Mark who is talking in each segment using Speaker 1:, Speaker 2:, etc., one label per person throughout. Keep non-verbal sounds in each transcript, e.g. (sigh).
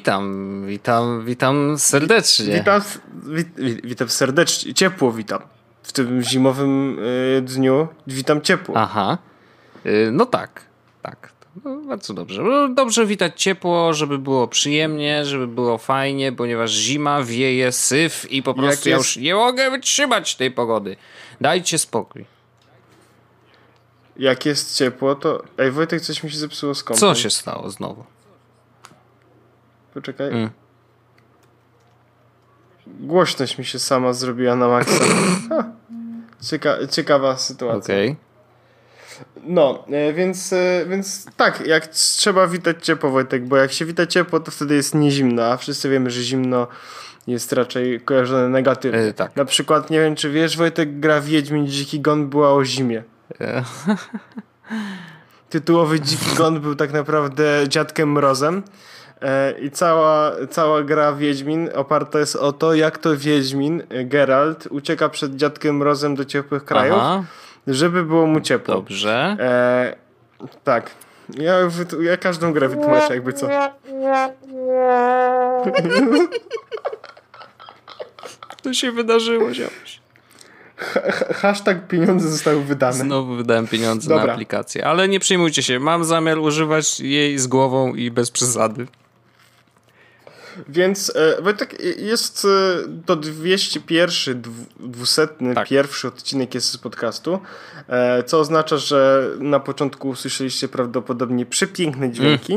Speaker 1: witam, witam, witam serdecznie.
Speaker 2: Witam, wit, witam serdecznie, ciepło witam. W tym zimowym y, dniu witam ciepło.
Speaker 1: Aha, y, no tak, tak. No, bardzo dobrze. No, dobrze witać ciepło, żeby było przyjemnie, żeby było fajnie, ponieważ zima wieje, syf i po prostu ja już nie mogę wytrzymać tej pogody. Dajcie spokój.
Speaker 2: Jak jest ciepło, to... Ej, Wojtek, coś mi się zepsuło z kąpem.
Speaker 1: Co się stało znowu?
Speaker 2: Poczekaj. Mm. Głośność mi się sama zrobiła na maksa. Cieka ciekawa sytuacja.
Speaker 1: Okay.
Speaker 2: No, e, więc, e, więc tak, jak trzeba witać ciepło, Wojtek, bo jak się wita ciepło, to wtedy jest nie zimno, a wszyscy wiemy, że zimno jest raczej kojarzone negatywnie.
Speaker 1: E, tak.
Speaker 2: Na przykład, nie wiem, czy wiesz, Wojtek, gra Wiedźmin Dziki Gon była o zimie. E. Tytułowy Dziki Gon był tak naprawdę dziadkiem Mrozem. E, I cała, cała gra Wiedźmin oparta jest o to, jak to Wiedźmin, Geralt, ucieka przed dziadkiem Mrozem do ciepłych krajów. Aha żeby było mu ciepło.
Speaker 1: Dobrze. E,
Speaker 2: tak. Ja, ja każdą grę wytłumaczę, jakby co. (laughs)
Speaker 1: To się wydarzyło, ziomuś.
Speaker 2: Hashtag pieniądze zostały wydane.
Speaker 1: Znowu wydałem pieniądze Dobra. na aplikację. Ale nie przejmujcie się, mam zamiar używać jej z głową i bez przesady.
Speaker 2: Więc e, Wojtek, jest e, to 201, 200, tak. pierwszy odcinek jest z podcastu, e, co oznacza, że na początku usłyszeliście prawdopodobnie przepiękne dźwięki.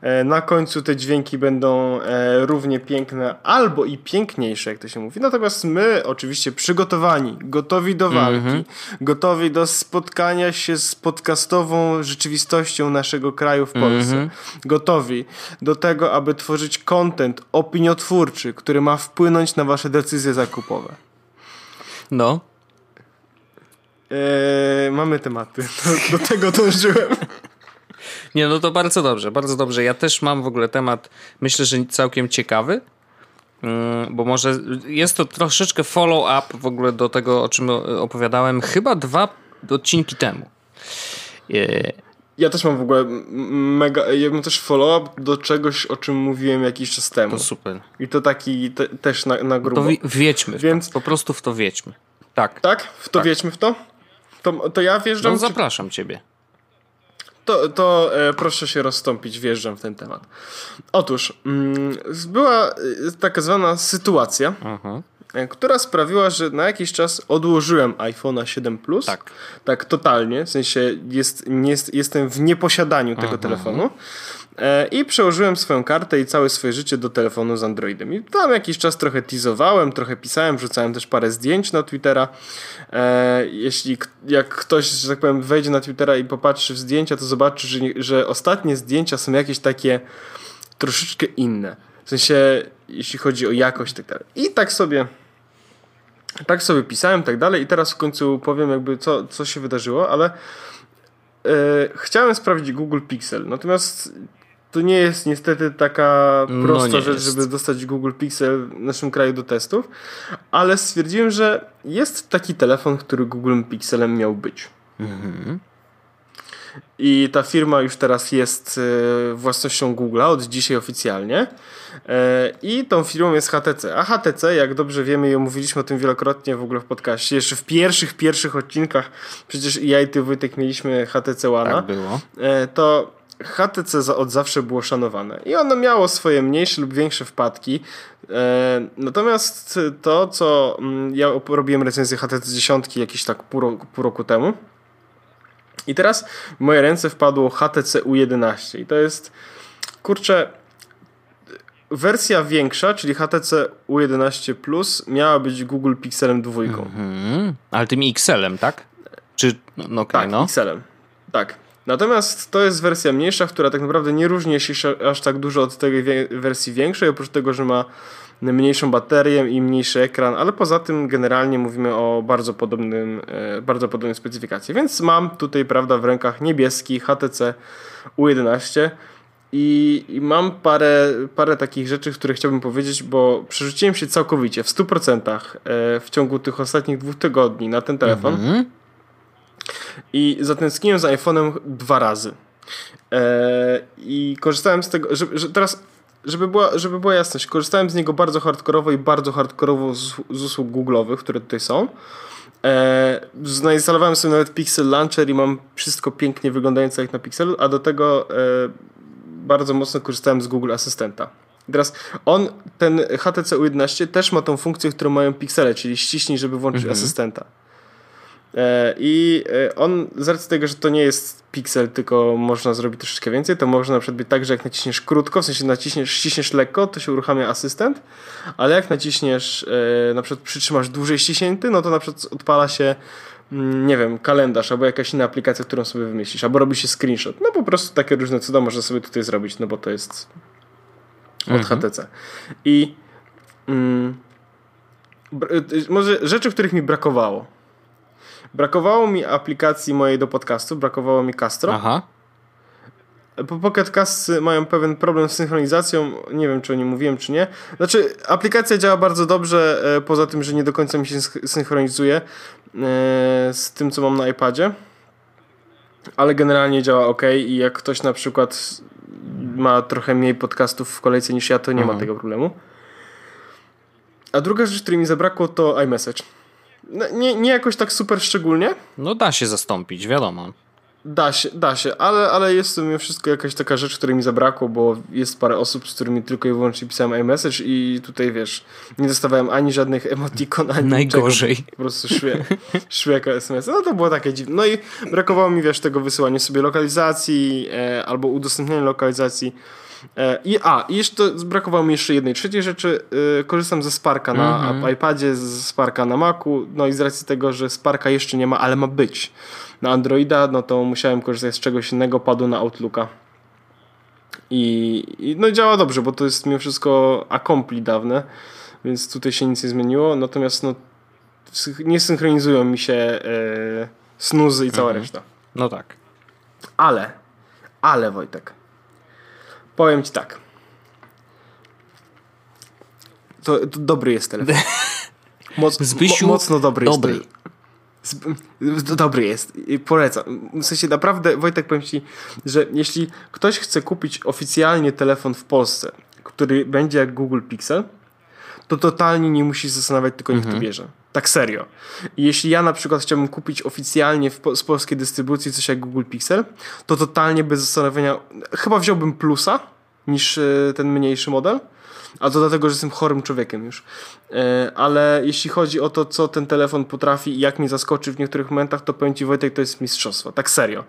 Speaker 2: Mm. Na końcu te dźwięki będą równie piękne albo i piękniejsze, jak to się mówi. Natomiast my oczywiście przygotowani, gotowi do walki, mm -hmm. gotowi do spotkania się z podcastową rzeczywistością naszego kraju w Polsce. Mm -hmm. Gotowi do tego, aby tworzyć content opiniotwórczy, który ma wpłynąć na wasze decyzje zakupowe.
Speaker 1: No.
Speaker 2: Eee, mamy tematy. (laughs) Do, do tego dążyłem.
Speaker 1: Nie, no to bardzo dobrze, bardzo dobrze. Ja też mam w ogóle temat, myślę, że całkiem ciekawy, mm, bo może jest to troszeczkę follow-up w ogóle do tego, o czym opowiadałem chyba dwa odcinki temu.
Speaker 2: Ja też mam w ogóle mega, ja mam też follow-up do czegoś, o czym mówiłem jakiś czas temu.
Speaker 1: To super.
Speaker 2: I to taki te, też na, na grubo.
Speaker 1: To wiedźmy, Więc... po prostu w to wiedźmy. Tak.
Speaker 2: Tak? W to tak. wiedźmy w to? To, to ja wjeżdżam...
Speaker 1: No zapraszam czy... ciebie.
Speaker 2: To, to e, proszę się rozstąpić, wjeżdżam w ten temat. Otóż, mm, była e, taka zwana sytuacja. E, która sprawiła, że na jakiś czas odłożyłem iPhone'a 7 Plus.
Speaker 1: Tak.
Speaker 2: Tak totalnie, w sensie jest, nie, jestem w nieposiadaniu tego mhm. telefonu. E, I przełożyłem swoją kartę i całe swoje życie do telefonu z Androidem. I tam jakiś czas trochę teasowałem, trochę pisałem, wrzucałem też parę zdjęć na Twittera. E, jeśli jak ktoś, że tak powiem, wejdzie na Twittera i popatrzy w zdjęcia, to zobaczy, że, że ostatnie zdjęcia są jakieś takie troszeczkę inne. W sensie, jeśli chodzi o jakość, tak dalej. I tak sobie tak sobie pisałem, tak dalej i teraz w końcu powiem jakby co, co się wydarzyło, ale e, chciałem sprawdzić Google Pixel, natomiast to nie jest niestety taka no prosta no rzecz, jest. żeby dostać Google Pixel w naszym kraju do testów, ale stwierdziłem, że jest taki telefon, który Google Pixelem miał być. Mhm. I ta firma już teraz jest e, własnością Google'a od dzisiaj oficjalnie. E, I tą firmą jest HTC. A HTC, jak dobrze wiemy i omówiliśmy o tym wielokrotnie w ogóle w podcaście, jeszcze w pierwszych, pierwszych odcinkach, przecież ja i ty Wojtek mieliśmy HTC One.
Speaker 1: Tak było.
Speaker 2: E, to HTC od zawsze było szanowane i ono miało swoje mniejsze lub większe wpadki. Natomiast to, co mm, ja robiłem recenzję HTC 10 jakieś tak pół roku, pół roku temu, i teraz w moje ręce wpadło HTC U11 i to jest, kurczę, wersja większa, czyli HTC U11 Plus miała być Google Pixelem 2. Mm-hmm.
Speaker 1: Ale tym XL-em, tak? Czy, no, no okay,
Speaker 2: tak,
Speaker 1: no.
Speaker 2: XL-em. Tak. Natomiast to jest wersja mniejsza, która tak naprawdę nie różni się aż tak dużo od tej wersji większej, oprócz tego, że ma mniejszą baterię i mniejszy ekran, ale poza tym generalnie mówimy o bardzo podobnym, e, bardzo podobnej specyfikacji. Więc mam tutaj, prawda, w rękach niebieski HTC U11 i, i mam parę, parę takich rzeczy, które chciałbym powiedzieć, bo przerzuciłem się całkowicie w 100% e, w ciągu tych ostatnich dwóch tygodni na ten telefon. Mm -hmm. I zatęskniłem za iPhone'em dwa razy. E, I korzystałem z tego, że, że teraz żeby była, żeby była jasność, korzystałem z niego bardzo hardkorowo i bardzo hardkorowo z, z usług Google'owych, które tutaj są. E, zainstalowałem sobie nawet Pixel Launcher i mam wszystko pięknie wyglądające jak na Pixelu, a do tego e, bardzo mocno korzystałem z Google Asystenta. Teraz on, ten HTC U11 też ma tą funkcję, którą mają Pixele, czyli ściśnij, żeby włączyć mhm. asystenta. E, I e, on, z racji tego, że to nie jest piksel, tylko można zrobić troszeczkę więcej, to można na przykład być tak, że jak naciśniesz krótko, w sensie naciśniesz, ściśniesz lekko, to się uruchamia asystent, ale jak naciśniesz, e, na przykład przytrzymasz dłużej ściśnięty, no to na przykład odpala się mm, nie wiem, kalendarz albo jakaś inna aplikacja, którą sobie wymyślisz, albo robi się screenshot. No po prostu takie różne cuda można sobie tutaj zrobić, no bo to jest od mhm. HTC. I mm, może rzeczy, których mi brakowało Brakowało mi aplikacji mojej do podcastu, brakowało mi Castro. Aha. Pocket Cast mają pewien problem z synchronizacją. Nie wiem, czy o nim mówiłem, czy nie. Znaczy, aplikacja działa bardzo dobrze, e, poza tym, że nie do końca mi się synchronizuje e, z tym, co mam na iPadzie. Ale generalnie działa ok. I jak ktoś na przykład ma trochę mniej podcastów w kolejce niż ja, to nie Aha. ma tego problemu. A druga rzecz, której mi zabrakło, to iMessage. No, nie, nie jakoś tak super szczególnie.
Speaker 1: No da się zastąpić, wiadomo.
Speaker 2: Da się, da się, ale, ale jest to mimo wszystko jakaś taka rzecz, której mi zabrakło, bo jest parę osób, z którymi tylko i wyłącznie pisałem iMessage i tutaj wiesz, nie dostawałem ani żadnych emotikon, ani
Speaker 1: Najgorzej.
Speaker 2: Niczego, po prostu szły, szły jako SMS. No to było takie dziwne. No i brakowało mi wiesz tego wysyłania sobie lokalizacji e, albo udostępniania lokalizacji. E, I, a, i jeszcze brakowało mi jeszcze jednej trzeciej rzeczy. E, korzystam ze Sparka na mm -hmm. iPadzie, ze Sparka na Macu. No i z racji tego, że Sparka jeszcze nie ma, ale ma być na Androida, no to musiałem korzystać z czegoś innego, padło na Outlooka. I, I, no działa dobrze, bo to jest mimo wszystko Accompli dawne, więc tutaj się nic nie zmieniło. Natomiast no, nie synchronizują mi się e, snuzy i cała mhm. reszta.
Speaker 1: No tak.
Speaker 2: Ale, ale Wojtek, Powiem ci tak. To, to dobry jest telefon. (laughs) Moc, Zbysiu, mo, mocno dobry, dobry. jest. Dobry. Dobry jest. Polecam. W sensie naprawdę, Wojtek, powiem ci, że jeśli ktoś chce kupić oficjalnie telefon w Polsce, który będzie jak Google Pixel, to totalnie nie musisz zastanawiać, tylko niech mhm. to bierze. Tak serio. Jeśli ja na przykład chciałbym kupić oficjalnie w, z polskiej dystrybucji coś jak Google Pixel, to totalnie bez zastanowienia, chyba wziąłbym plusa niż e, ten mniejszy model. A to dlatego, że jestem chorym człowiekiem już. E, ale jeśli chodzi o to, co ten telefon potrafi i jak mnie zaskoczy w niektórych momentach, to powiem Ci Wojtek, to jest mistrzostwo. Tak serio.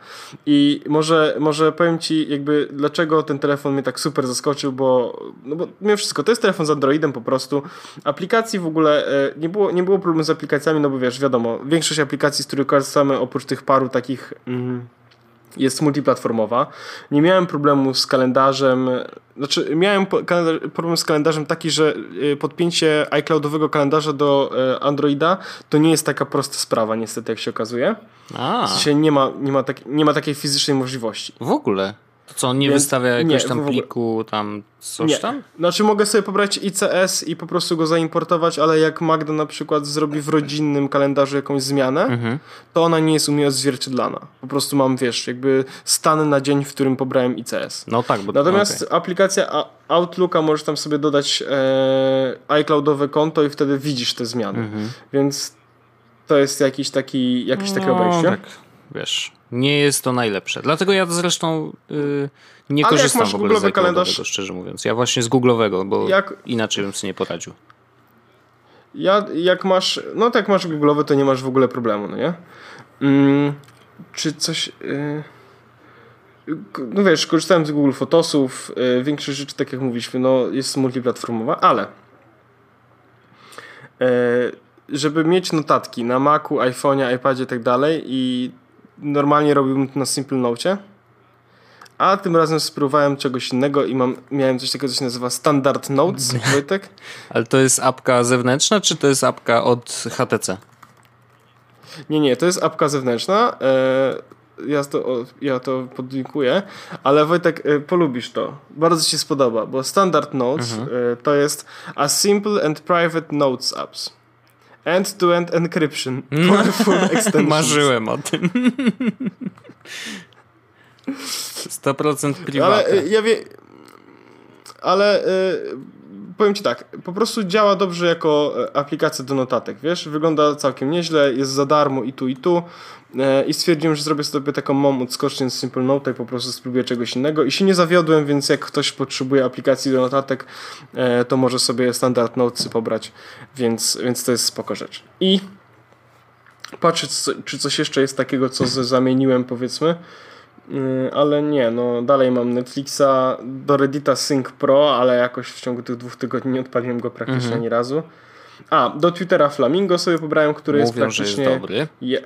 Speaker 2: I może, może powiem Ci jakby dlaczego ten telefon mnie tak super zaskoczył, bo, no bo mimo wszystko, to jest telefon z Androidem po prostu. Aplikacji w ogóle e, nie było, nie było problemu z aplikacjami, no bo wiesz, wiadomo, większość aplikacji, z których korzystamy oprócz tych paru takich... Mm, jest multiplatformowa. Nie miałem problemu z kalendarzem. Znaczy, miałem problem z kalendarzem taki, że y, podpięcie iCloudowego kalendarza do y, Androida to nie jest taka prosta sprawa, niestety, jak się okazuje. A. W sensie nie ma, nie, ma tak, nie ma takiej fizycznej możliwości.
Speaker 1: W ogóle? To co, on nie Więc, wystawia jakiegoś tam pliku, tam coś nie. tam?
Speaker 2: Znaczy mogę sobie pobrać ICS i po prostu go zaimportować, ale jak Magda na przykład zrobi w rodzinnym kalendarzu jakąś zmianę, mhm. to ona nie jest u mnie odzwierciedlana. Po prostu mam, wiesz, jakby stan na dzień, w którym pobrałem ICS.
Speaker 1: No tak. Bo,
Speaker 2: Natomiast okay. aplikacja Outlooka możesz tam sobie dodać e, iCloudowe konto i wtedy widzisz te zmiany. Mhm. Więc to jest jakiś taki, jakieś takie no, obejście. Tak,
Speaker 1: wiesz nie jest to najlepsze. Dlatego ja zresztą yy, nie Ale korzystam w ogóle z kalendarz, szczerze mówiąc. Ja właśnie z Google'owego, bo jak, inaczej bym sobie nie poradził.
Speaker 2: Ja, jak masz, no tak masz Google'owy, to nie masz w ogóle problemu, no nie? Mm, czy coś... Yy, no wiesz, korzystałem z Google Fotosów, yy, większość rzeczy, tak jak mówiliśmy, no jest multiplatformowa, ale yy, żeby mieć notatki na Macu, iPhone'ie, iPadzie i tak dalej i normalnie robiłbym to na Simple Note, a tym razem spróbowałem czegoś innego i mam, miałem coś takiego, co się nazywa Standard Notes, (laughs) Wojtek.
Speaker 1: Ale to jest apka zewnętrzna, czy to jest apka od HTC?
Speaker 2: Nie, nie, to jest apka zewnętrzna. E, ja to, ja to podlinkuję, ale Wojtek, e, polubisz to. Bardzo ci się spodoba, bo Standard Notes mhm. E, to jest a simple and private notes apps. End-to-end encryption. (laughs) Powerful extensions.
Speaker 1: Marzyłem o tym. (laughs) 100% prywatne.
Speaker 2: Ale ja wie... ale y, powiem ci tak, po prostu działa dobrze jako e, aplikacja do notatek, wiesz? Wygląda całkiem nieźle, jest za darmo i tu, i tu. E, I stwierdziłem, że zrobię sobie taką mom odskocznię z Simple Note i po prostu spróbuję czegoś innego. I się nie zawiodłem, więc jak ktoś potrzebuje aplikacji do notatek, e, to może sobie standard Notesy pobrać, więc, więc to jest spoko rzecz. I patrzę, czy coś jeszcze jest takiego, co zamieniłem, powiedzmy. Y, ale nie, no dalej mam Netflixa, do Reddita Sync Pro, ale jakoś w ciągu tych dwóch tygodni nie odpaliłem go praktycznie mhm. ani razu. A, do Twittera Flamingo sobie pobrałem, który Mówią, jest praktycznie...
Speaker 1: Że jest dobry.
Speaker 2: Je,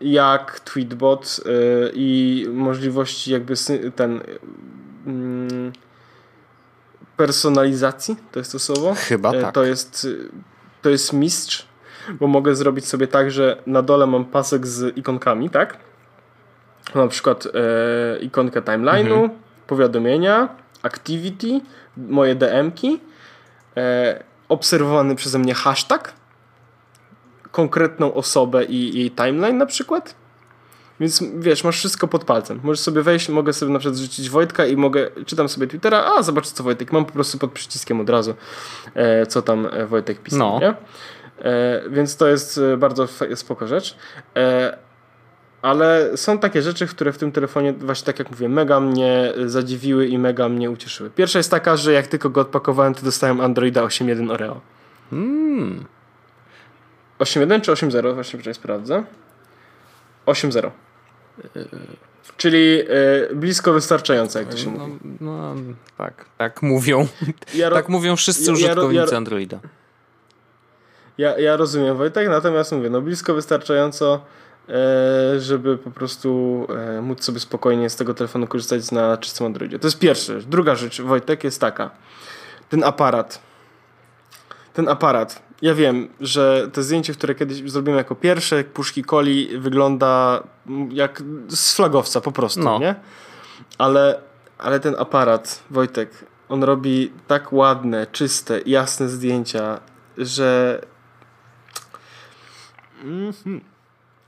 Speaker 2: jak Tweetbot yy, i możliwości jakby ten... Yy, personalizacji, to jest to słowo?
Speaker 1: Chyba yy, tak.
Speaker 2: To jest, to jest mistrz, bo mogę zrobić sobie tak, że na dole mam pasek z ikonkami, tak? Na przykład e, ikonkę timeline'u, mhm. powiadomienia, activity, moje DM-ki, e, obserwowany przeze mnie hashtag, konkretną osobę i jej timeline na przykład. Więc wiesz, masz wszystko pod palcem. Możesz sobie wejść, mogę sobie na przykład zrzucić Wojtka i mogę, czytam sobie Twittera, a zobacz co Wojtek, mam po prostu pod przyciskiem od razu, e, co tam e, Wojtek pisał, no. nie? E, więc to jest e, bardzo spoko rzecz. E, ale są takie rzeczy, które w tym telefonie, właśnie tak jak mówię, mega mnie zadziwiły i mega mnie ucieszyły. Pierwsza jest taka, że jak tylko go odpakowałem, to dostałem Androida 8.1 Oreo. Hmm. 8.1 czy 8.0? Właśnie wczoraj sprawdzę. 8.0. Czyli y, blisko wystarczające, jak to się no, mówi.
Speaker 1: No, tak, tak mówią. (laughs) Ja tak mówią wszyscy ja, użytkownicy ja, Androida.
Speaker 2: Ja, ja rozumiem, Wojtek, natomiast mówię, no blisko wystarczająco żeby po prostu e, móc sobie spokojnie z tego telefonu korzystać na czystym Androidzie. To jest pierwsza rzecz. Druga rzecz, Wojtek, jest taka. Ten aparat. Ten aparat. Ja wiem, że to zdjęcie, które kiedyś zrobiłem jako pierwsze, puszki coli, wygląda jak z flagowca po prostu, no. nie? Ale, ale ten aparat, Wojtek, on robi tak ładne, czyste, jasne zdjęcia, że... Mm -hmm.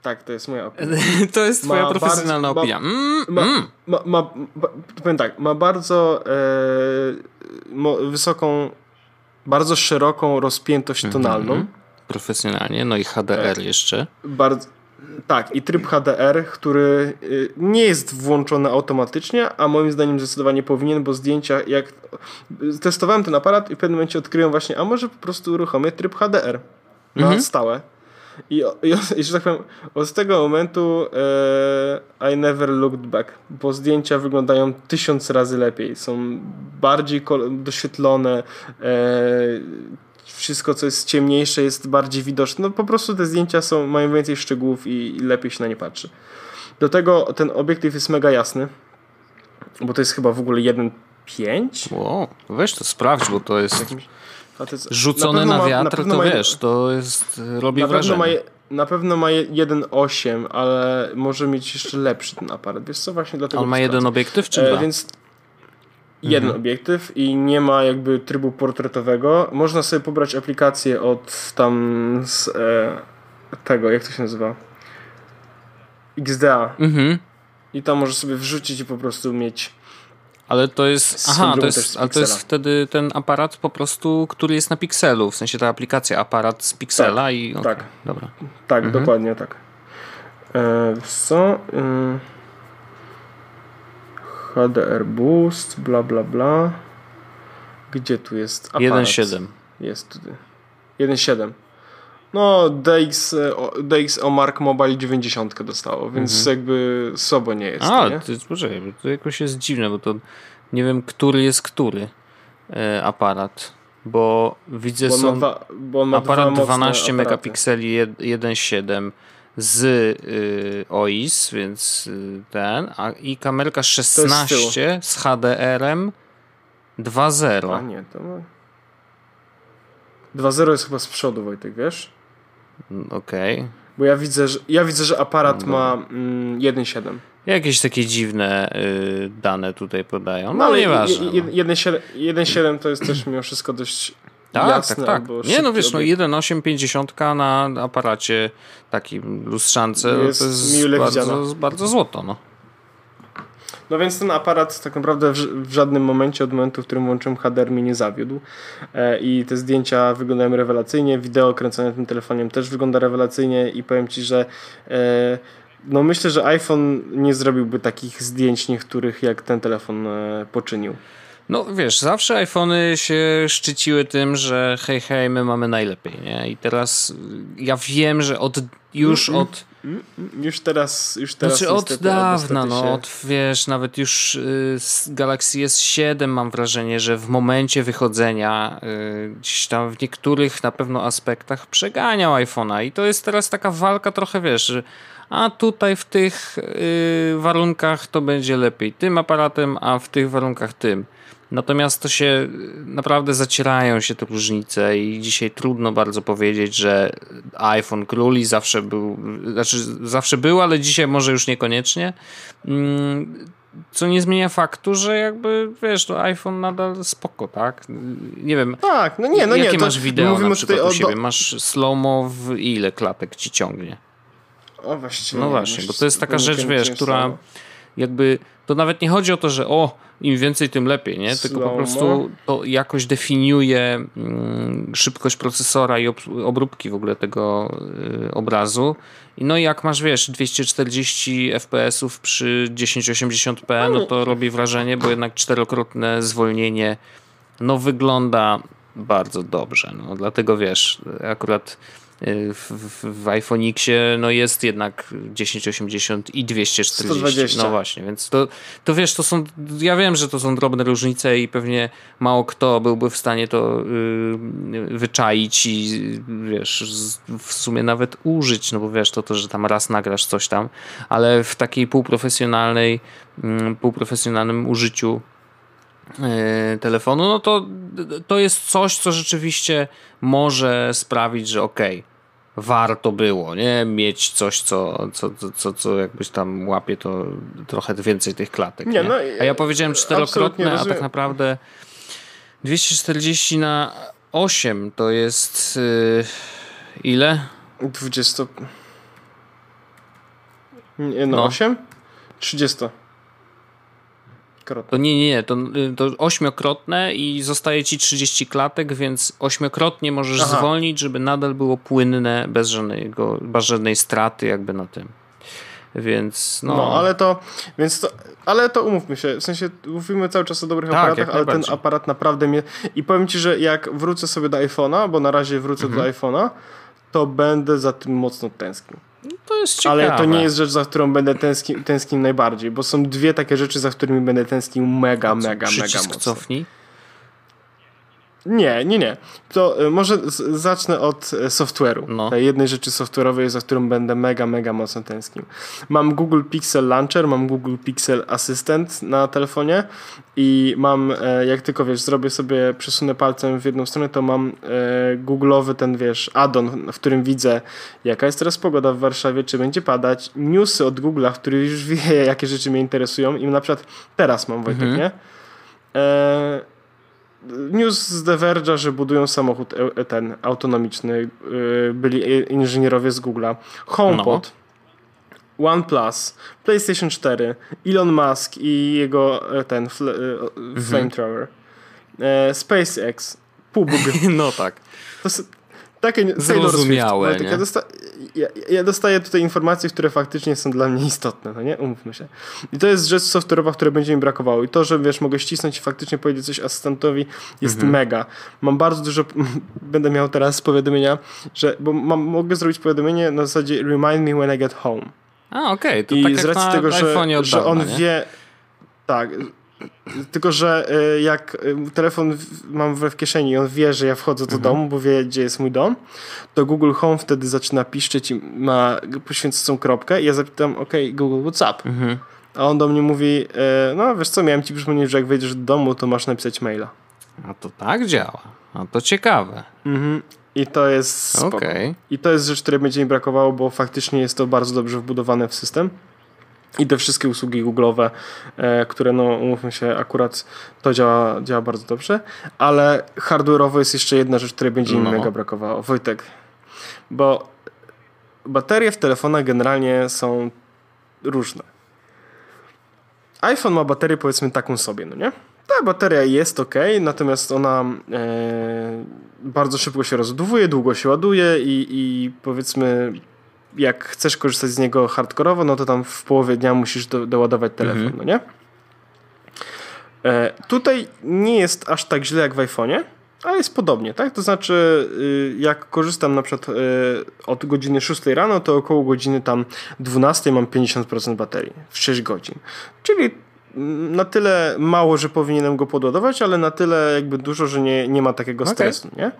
Speaker 2: Tak, to jest moja opinia. (laughs)
Speaker 1: to jest twoja ma profesjonalna bardzo, opinia. Mm,
Speaker 2: ma, mm. Ma, ma, powiem tak, ma bardzo e, wysoką, bardzo szeroką rozpiętość mhm. tonalną. Mm -hmm.
Speaker 1: Profesjonalnie, no i HDR e, jeszcze.
Speaker 2: Bardzo, tak, i tryb HDR, który y, nie jest włączony automatycznie, a moim zdaniem zdecydowanie powinien, bo zdjęcia, jak testowałem ten aparat i w pewnym momencie odkryłem właśnie, a może po prostu uruchomię tryb HDR na -hmm. stałe i, i, i że tak powiem, od tego momentu e, I never looked back, bo zdjęcia wyglądają tysiąc razy lepiej. Są bardziej doświetlone, e, wszystko co jest ciemniejsze jest bardziej widoczne. No po prostu te zdjęcia są, mają więcej szczegółów i, i lepiej się na nie patrzy. Do tego ten obiektyw jest mega jasny, bo to jest chyba w ogóle 1.5.
Speaker 1: Wow, weź to sprawdź, bo to jest... Rzucone na, na wiatr, na to ma, wiesz, to jest, robi na wrażenie.
Speaker 2: Pewno ma, na pewno ma 1.8, ale może mieć jeszcze lepszy ten aparat. Wiesz co, właśnie dlatego...
Speaker 1: On ma jeden obiektyw czy e, dwa?
Speaker 2: Więc jeden mhm. obiektyw i nie ma jakby trybu portretowego. Można sobie pobrać aplikację od tam z e, tego, jak to się nazywa? XDA. Mhm. I tam możesz sobie wrzucić i po prostu mieć
Speaker 1: ale to jest. Aha, to jest, ale to jest wtedy ten aparat po prostu, który jest na pikselu. W sensie ta aplikacja aparat z piksela
Speaker 2: tak,
Speaker 1: i.
Speaker 2: Okay, tak. Dobra. Tak, mhm. dokładnie tak. E, co? E, HDR Boost, bla bla bla. Gdzie tu jest aparat?
Speaker 1: 1.7.
Speaker 2: Jest tutaj. 1.7. No, DX, DX Mark Mobile 90 dostało, więc mhm. jakby słabo nie jest.
Speaker 1: A,
Speaker 2: nie?
Speaker 1: to, poczekaj, to jakoś jest dziwne, bo to nie wiem, który jest który e, aparat, bo widzę bo są dwa, bo aparat 12 megapikseli 1.7 z y, OIS, więc y, ten, a i kamerka 16 z HDR-em 2.0.
Speaker 2: A nie, to ma... 2.0 jest chyba z przodu, Wojtek, wiesz?
Speaker 1: Okej. Okay.
Speaker 2: Bo ja widzę, że, ja widzę, że aparat no. ma mm, 1.7.
Speaker 1: Jakieś takie dziwne y, dane tutaj podają. No, no ale nieważne.
Speaker 2: 1.7 no. to jest też mimo wszystko dość tak, jasne. Tak, tak.
Speaker 1: Nie no wiesz, no 1.850 na aparacie takim lustrzance jest, to jest bardzo, bardzo złoto. No.
Speaker 2: No więc ten aparat tak naprawdę w, żadnym momencie od momentu, w którym włączyłem HDR mnie nie zawiódł e, i te zdjęcia wyglądają rewelacyjnie, wideo kręcone tym telefonem też wygląda rewelacyjnie i powiem Ci, że e, no myślę, że iPhone nie zrobiłby takich zdjęć niektórych jak ten telefon e, poczynił.
Speaker 1: No wiesz, zawsze iPhony się szczyciły tym, że hej, hej, my mamy najlepiej, nie? I teraz ja wiem, że od już mm, od
Speaker 2: już teraz, już teraz
Speaker 1: znaczy od dawna, no, się... od, wiesz, nawet już y, Galaxy S7 mam wrażenie, że w momencie wychodzenia y, gdzieś tam w niektórych na pewno aspektach przeganiał iPhone'a i to jest teraz taka walka trochę, wiesz, że a tutaj w tych y, warunkach to będzie lepiej tym aparatem, a w tych warunkach tym. Natomiast to się naprawdę zacierają się te różnice i dzisiaj trudno bardzo powiedzieć, że iPhone króli zawsze był, znaczy zawsze był, ale dzisiaj może już niekoniecznie. Mm, co nie zmienia faktu, że jakby wiesz, to iPhone nadal spoko, tak? Nie wiem.
Speaker 2: Tak, no nie, no
Speaker 1: jakie
Speaker 2: nie.
Speaker 1: masz wideo na przykład u siebie? Masz slow-mo w ile klatek ci ciągnie?
Speaker 2: O właściwie.
Speaker 1: No właśnie, bo to jest taka rzecz, wiesz, która jakby to nawet nie chodzi o to, że o, im więcej, tym lepiej, nie? Tylko po prostu to jakoś definiuje mm, szybkość procesora i obróbki w ogóle tego y, obrazu. No i jak masz, wiesz, 240 fps przy 1080p, no to robi wrażenie, bo jednak czterokrotne zwolnienie no wygląda bardzo dobrze. No, dlatego wiesz, akurat w, w, w iPhone'iksie no jest jednak 1080 i 240. 120. No właśnie, więc to, to wiesz, to są, ja wiem, że to są drobne różnice i pewnie mało kto byłby w stanie to yy, wyczaić i wiesz, w sumie nawet użyć, no bo wiesz, to to, że tam raz nagrasz coś tam, ale w takiej półprofesjonalnej, yy, półprofesjonalnym użyciu telefonu, no to, to jest coś, co rzeczywiście może sprawić, że okej, okay, warto było, nie? Mieć coś, co, co, co, co jakbyś tam łapie, to trochę więcej tych klatek. Nie, nie? No, a ja powiedziałem czterokrotne, a tak naprawdę 240 na 8 to jest yy, ile?
Speaker 2: 20. Nie, no, no. 8? 30.
Speaker 1: To nie, nie, nie, to, to ośmiokrotne i zostaje ci 30 klatek, więc ośmiokrotnie możesz Aha. zwolnić, żeby nadal było płynne bez, żadnego, bez żadnej straty jakby na tym. Więc no.
Speaker 2: no. ale to, więc to, ale to umówmy się, w sensie mówimy cały czas o dobrych tak, aparatach, ale ten aparat naprawdę mnie, i powiem ci, że jak wrócę sobie do iPhone'a, bo na razie wrócę mhm. do iPhone'a, to będę za tym mocno tęsknił.
Speaker 1: To jest ciekawe.
Speaker 2: Ale to nie jest rzecz, za którą będę tęsknił, tęsknił najbardziej, bo są dwie takie rzeczy, za którymi będę tęsknił mega, co, mega, mega mocno.
Speaker 1: cofnij?
Speaker 2: Nie, nie, nie. To y, może zacznę od y, software'u. No. Tej jednej rzeczy software'owej, za którą będę mega, mega mocno tęsknił. Mam Google Pixel Launcher, mam Google Pixel Assistant na telefonie i mam, e, jak tylko wiesz, zrobię sobie, przesunę palcem w jedną stronę, to mam e, Google'owy ten, wiesz, addon, w którym widzę, jaka jest teraz pogoda w Warszawie, czy będzie padać, newsy od Google'a, w których już (laughs) wie, jakie rzeczy mnie interesują i na przykład teraz mam, Wojtek, mhm. nie? E, news z The Verge'a, że budują samochód e, e, ten autonomiczny, e, byli inżynierowie z Google'a. HomePod, no. OnePlus, PlayStation 4, Elon Musk i jego ten fl mhm. flamethrower, SpaceX, PUBG. (laughs)
Speaker 1: No tak.
Speaker 2: To, takie
Speaker 1: zrozumiałe.
Speaker 2: Swift, ja, dosta ja, ja, dostaję tutaj informacje, które faktycznie są dla mnie istotne, no nie? Umówmy się. I to jest rzecz software'owa, której będzie mi brakowało. I to, że wiesz, mogę ścisnąć i faktycznie powiedzieć coś asystentowi jest mhm. mega. Mam bardzo dużo, (laughs) będę miał teraz powiadomienia, że, bo mam, mogę zrobić powiadomienie na zasadzie remind me when I get home.
Speaker 1: A, okej. Okay. I tak z racji tego, że,
Speaker 2: że on nie? wie, tak, tylko, że y, jak y, telefon mam w kieszeni i on wie, że ja wchodzę do mhm. domu, bo wie, gdzie jest mój dom, to Google Home wtedy zaczyna piszczeć i ma poświęconą kropkę i ja zapytam, ok, Google, what's up? Mhm. A on do mnie mówi, y, no wiesz co, miałem ci przypomnieć, że jak wejdziesz do domu, to masz napisać maila.
Speaker 1: A to tak działa. A to ciekawe.
Speaker 2: Mhm. I to jest spoko. Okay. I to jest rzecz, której będzie mi brakowało, bo faktycznie jest to bardzo dobrze wbudowane w system i te wszystkie usługi Google'owe, e, które no umówmy się, akurat to działa, działa bardzo dobrze, ale hardware'owo jest jeszcze jedna rzecz, której będzie mi no. mega brakowało. Wojtek, bo baterie w telefonach generalnie są różne. iPhone ma baterię powiedzmy taką sobie, no nie? Ta bateria jest ok, natomiast ona e, bardzo szybko się rozładowuje, długo się ładuje i, i powiedzmy jak chcesz korzystać z niego hardkorowo, no to tam w połowie dnia musisz do, doładować telefon, mhm. no nie? E, tutaj nie jest aż tak źle jak w iPhone'ie, ale jest podobnie, tak? To znaczy, y, jak korzystam na przykład y, od godziny 6 rano, to około godziny tam 12 mam 50% baterii w 6 godzin. Czyli na tyle mało, że powinienem go podładować, ale na tyle jakby dużo, że nie, nie ma takiego stresu, okay. nie?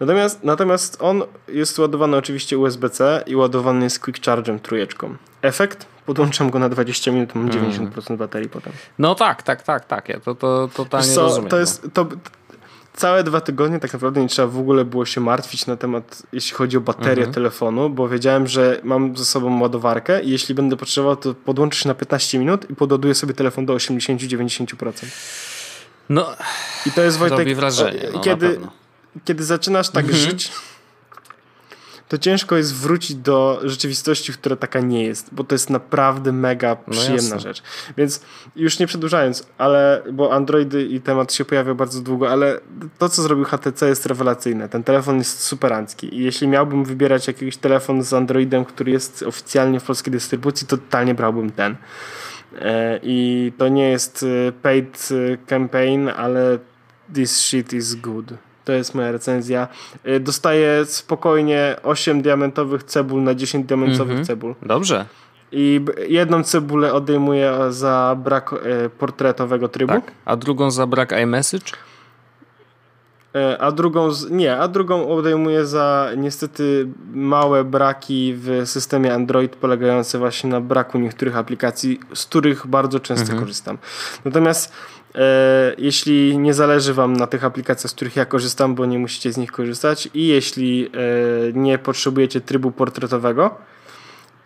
Speaker 2: Natomiast, natomiast on jest ładowany oczywiście USB-C i ładowany jest Quick Charge'em trójeczką. Efekt? Podłączam go na 20 minut, mam 90% mm. baterii potem.
Speaker 1: No tak, tak, tak, tak. Ja to, to totalnie co, rozumiem.
Speaker 2: To jest, no. to, całe dwa tygodnie tak naprawdę nie trzeba w ogóle było się martwić na temat, jeśli chodzi o baterię mhm. telefonu, bo wiedziałem, że mam ze sobą ładowarkę i jeśli będę potrzebował, to podłączę się na 15 minut i podładuję sobie telefon do 80-90%.
Speaker 1: No,
Speaker 2: i to jest Wojtek,
Speaker 1: wrażenie, no,
Speaker 2: kiedy, kiedy zaczynasz tak mhm. żyć, to ciężko jest wrócić do rzeczywistości, która taka nie jest, bo to jest naprawdę mega no przyjemna no rzecz. Więc już nie przedłużając, ale bo Androidy i temat się pojawia bardzo długo, ale to, co zrobił HTC jest rewelacyjne. Ten telefon jest superancki i jeśli miałbym wybierać jakiś telefon z Androidem, który jest oficjalnie w polskiej dystrybucji, to totalnie brałbym ten. E, I to nie jest e, paid e, campaign, ale this shit is good. To jest moja recenzja. Y, dostaję spokojnie 8 diamentowych cebul na 10 diamentowych mhm. cebul.
Speaker 1: Dobrze.
Speaker 2: I jedną cebulę odejmuję za brak y, portretowego trybu. Tak.
Speaker 1: A drugą za brak iMessage?
Speaker 2: Y, a drugą, nie, a drugą odejmuję za niestety małe braki w systemie Android polegające właśnie na braku niektórych aplikacji, z których bardzo często mhm. korzystam. Natomiast jeśli nie zależy Wam na tych aplikacjach, z których ja korzystam, bo nie musicie z nich korzystać, i jeśli e, nie potrzebujecie trybu portretowego,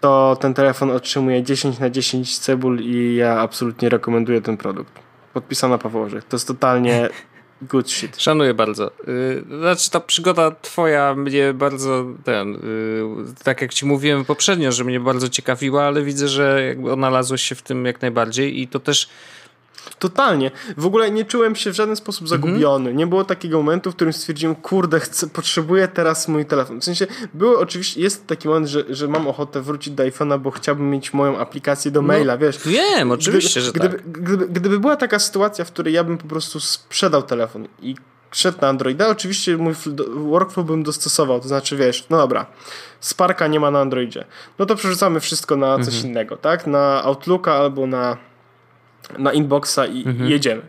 Speaker 2: to ten telefon otrzymuje 10 na 10 cebul i ja absolutnie rekomenduję ten produkt. Podpisana Paweł Orzech. To jest totalnie (laughs) good shit.
Speaker 1: Szanuję bardzo. Y, znaczy ta przygoda twoja mnie bardzo ten, y, tak jak ci mówiłem poprzednio, że mnie bardzo ciekawiła, ale widzę, że jakby odnalazłeś się w tym jak najbardziej i to też
Speaker 2: Totalnie. W ogóle nie czułem się w żaden sposób zagubiony. Nie było takiego momentu, w którym stwierdziłem, kurde, chcę, potrzebuję teraz mój telefon. W sensie, było oczywiście, jest taki moment, że, że mam ochotę wrócić do iPhone'a, bo chciałbym mieć moją aplikację do no, maila, wiesz.
Speaker 1: Wiem, oczywiście,
Speaker 2: gdyby,
Speaker 1: że
Speaker 2: gdyby,
Speaker 1: tak.
Speaker 2: Gdyby, gdyby była taka sytuacja, w której ja bym po prostu sprzedał telefon i szedł na Androida, oczywiście mój workflow bym dostosował, to znaczy wiesz, no dobra, Sparka nie ma na Androidzie, no to przerzucamy wszystko na coś mhm. innego, tak? Na Outlooka albo na na inboxa i mhm. jedziemy.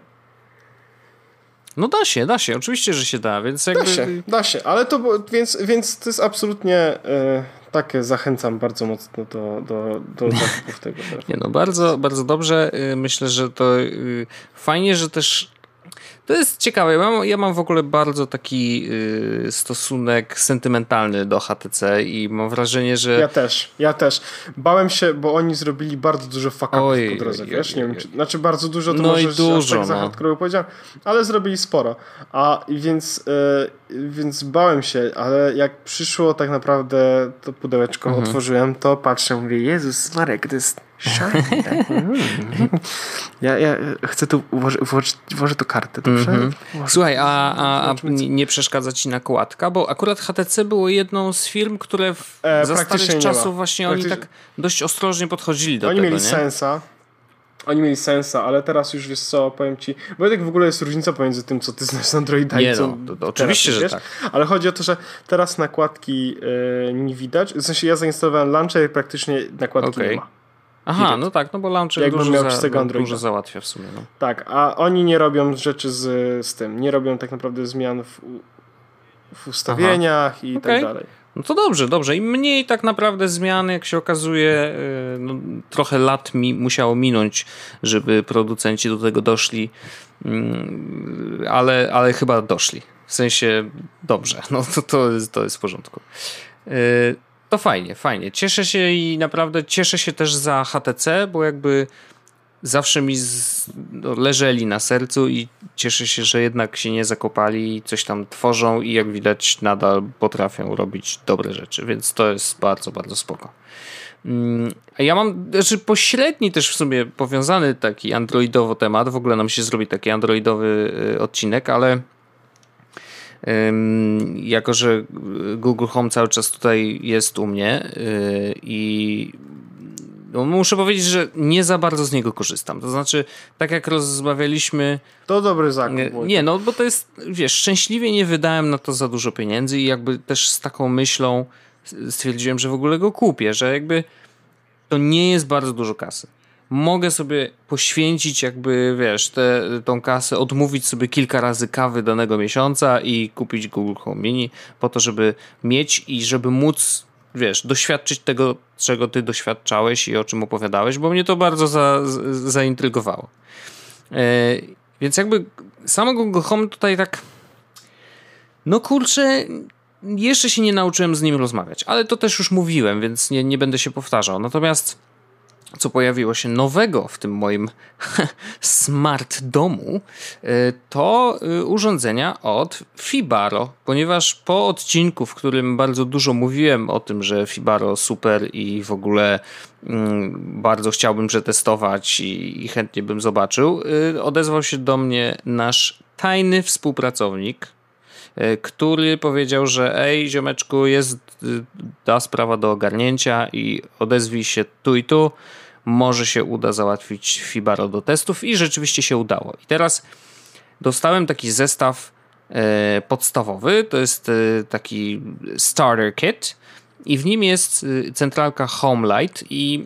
Speaker 1: No da się, da się, oczywiście, że się da, więc jakby...
Speaker 2: Da się, da się, ale to, więc, więc to jest absolutnie yy, takie, zachęcam bardzo mocno do, do, do (laughs) zakupów tego.
Speaker 1: Nie no, bardzo, bardzo dobrze, y, myślę, że to y, fajnie, że też to jest ciekawe. Ja mam, ja mam w ogóle bardzo taki y, stosunek sentymentalny do HTC i mam wrażenie, że.
Speaker 2: Ja też, ja też. Bałem się, bo oni zrobili bardzo dużo fakapów po drodze, oj, wiesz? Oj, nie wiem, czy, znaczy bardzo dużo to no może i dużo, tak no. za powiedziałem, ale zrobili sporo. A więc, y, więc bałem się, ale jak przyszło tak naprawdę to pudełeczko mhm. otworzyłem, to patrzę, mówię, Jezus Marek, to jest Shiny, tak? (laughs) Mm. Ja, ja chcę tu włożyć, włożyć, tu kartę, dobrze? Mm -hmm.
Speaker 1: Słuchaj, a, a, a, nie przeszkadza ci nakładka? Bo akurat HTC było jedną z firm, które w, e, za starych czasów właśnie oni tak dość ostrożnie podchodzili do
Speaker 2: oni
Speaker 1: tego,
Speaker 2: Oni mieli sensa. Oni mieli sensa, ale teraz już jest co, powiem ci. Bo jak w ogóle jest różnica pomiędzy tym, co ty znasz z Androida
Speaker 1: nie
Speaker 2: i co.
Speaker 1: No, to, oczywiście, że tak.
Speaker 2: Ale chodzi o to, że teraz nakładki yy, nie widać. W sensie ja zainstalowałem launcher i praktycznie nakładki okay. nie ma.
Speaker 1: Aha, no tak, no bo launcher Jakbym dużo, miał za, dużo załatwia w sumie. No.
Speaker 2: Tak, a oni nie robią rzeczy z, z tym, nie robią tak naprawdę zmian w, w ustawieniach Aha. i okay. tak dalej.
Speaker 1: No to dobrze, dobrze. I mniej tak naprawdę zmian, jak się okazuje, y, no, trochę lat mi musiało minąć, żeby producenci do tego doszli, mm, ale, ale chyba doszli. W sensie dobrze, (laughs) no to, to, jest, to jest w porządku. To fajnie, fajnie. Cieszę się i naprawdę cieszę się też za HTC, bo jakby zawsze mi z, no, leżeli na sercu i cieszę się, że jednak się nie zakopali, coś tam tworzą i jak widać nadal potrafią robić dobre rzeczy, więc to jest bardzo, bardzo spoko. Mm, ja mam, znaczy pośredni też w sumie powiązany taki androidowo temat, w ogóle nam się zrobi taki androidowy y, odcinek, ale jako, że Google Home cały czas tutaj jest u mnie y, i no muszę powiedzieć, że nie za bardzo z niego korzystam. To znaczy, tak jak rozmawialiśmy.
Speaker 2: To dobry zakup.
Speaker 1: Nie, nie, no bo to jest, wiesz, szczęśliwie nie wydałem na to za dużo pieniędzy i jakby też z taką myślą stwierdziłem, że w ogóle go kupię, że jakby to nie jest bardzo dużo kasy. Mogę sobie poświęcić jakby, wiesz, tę tą kasę, odmówić sobie kilka razy kawy danego miesiąca i kupić Google Home Mini po to, żeby mieć i żeby móc wiesz, doświadczyć tego, czego ty doświadczałeś i o czym opowiadałeś, bo mnie to bardzo za, zaintrygowało. E, więc jakby samego Google Home tutaj tak no kurczę, jeszcze się nie nauczyłem z nim rozmawiać, ale to też już mówiłem, więc nie, nie będę się powtarzał. Natomiast co pojawiło się nowego w tym moim (laughs) smart domu, y, to y, urządzenia od Fibaro, ponieważ po odcinku, w którym bardzo dużo mówiłem o tym, że Fibaro super i w ogóle mm, bardzo chciałbym przetestować i, chętnie bym zobaczył, y, odezwał się do mnie nasz tajny współpracownik, który powiedział, że ej ziomeczku, jest ta sprawa do ogarnięcia i odezwij się tu i tu może się uda załatwić Fibaro do testów i rzeczywiście się udało. I teraz dostałem taki zestaw e, podstawowy, to jest e, taki starter kit i w nim jest e, centralka Homelight i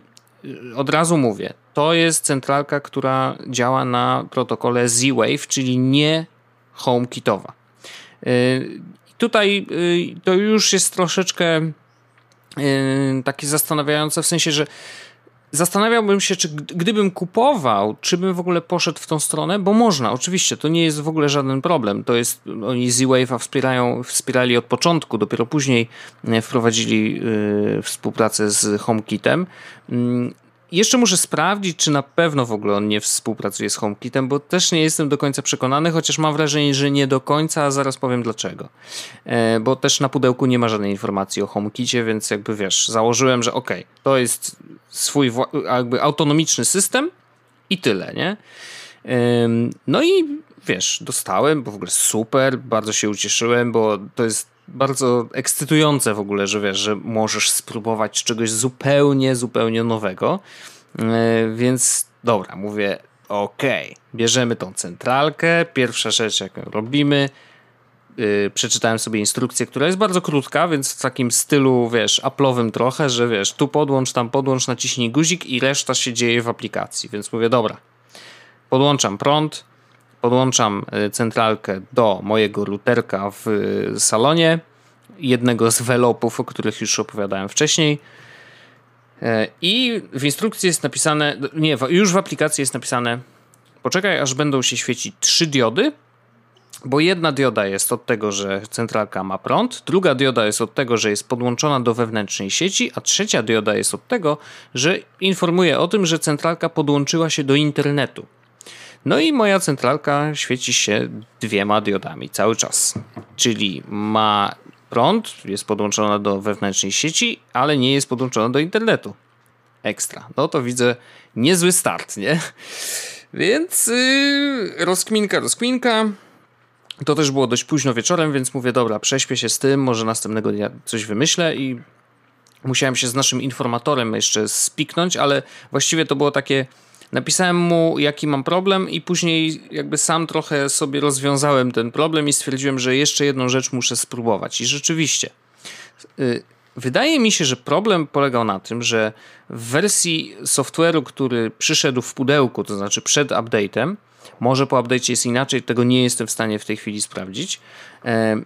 Speaker 1: od razu mówię, to jest centralka, która działa na protokole Z-Wave, czyli nie HomeKitowa. Tutaj to już jest troszeczkę takie zastanawiające, w sensie, że Zastanawiałbym się, czy gdybym kupował, czy bym w ogóle poszedł w tą stronę, bo można, oczywiście, to nie jest w ogóle żaden problem. To jest, oni Z-Wave'a wspierają, wspierali od początku, dopiero później wprowadzili współpracę z HomeKitem. Yy, jeszcze muszę sprawdzić, czy na pewno w ogóle on nie współpracuje z HomeKitem, bo też nie jestem do końca przekonany, chociaż mam wrażenie, że nie do końca, a zaraz powiem dlaczego. E, bo też na pudełku nie ma żadnej informacji o HomeKicie, więc jakby wiesz, założyłem, że ok, to jest swój jakby autonomiczny system i tyle, nie? No i wiesz, dostałem, bo w ogóle super, bardzo się ucieszyłem, bo to jest bardzo ekscytujące w ogóle, że wiesz, że możesz spróbować czegoś zupełnie, zupełnie nowego. E, więc dobra, mówię, okej, okay, bierzemy tą centralkę, pierwsza rzecz, jaką robimy, Yy, przeczytałem sobie instrukcję, która jest bardzo krótka, więc w takim stylu, wiesz, aplowym trochę, że wiesz, tu podłącz, tam podłącz, naciśnij guzik i reszta się dzieje w aplikacji. Więc mówię, dobra, podłączam prąd, podłączam y, centralkę do mojego routerka w y, salonie, jednego z velopów, o których już opowiadałem wcześniej. E, I w instrukcji jest napisane, nie, już w aplikacji jest napisane, poczekaj aż będą się świecić trzy diody, bo jedna dioda jest od tego, że centralka ma prąd, druga dioda jest od tego, że jest podłączona do wewnętrznej sieci, a trzecia dioda jest od tego, że informuje o tym, że centralka podłączyła się do internetu. No i moja centralka świeci się dwiema diodami cały czas. Czyli ma prąd, jest podłączona do wewnętrznej sieci, ale nie jest podłączona do internetu. Ekstra. No to widzę niezły start, nie? Więc yy, rozkminka, rozkminka. To też było dość późno wieczorem, więc mówię, dobra, prześpię się z tym, może następnego dnia coś wymyślę i musiałem się z naszym informatorem jeszcze spiknąć, ale właściwie to było takie Napisałem mu, jaki mam problem, i później jakby sam trochę sobie rozwiązałem ten problem i stwierdziłem, że jeszcze jedną rzecz muszę spróbować. I rzeczywiście, y, wydaje mi się, że problem polegał na tym, że w wersji software'u, który przyszedł w pudełku, to znaczy przed update'em, może po update'cie jest inaczej, tego nie jestem w stanie w tej chwili sprawdzić. E,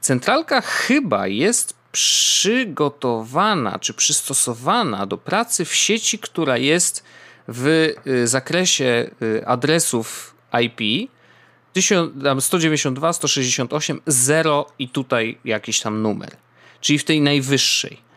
Speaker 1: centralka chyba jest przygotowana czy przystosowana do pracy w sieci, która jest w y, zakresie y, adresów IP 192, 168, 0 i tutaj jakiś tam numer, czyli w tej najwyższej.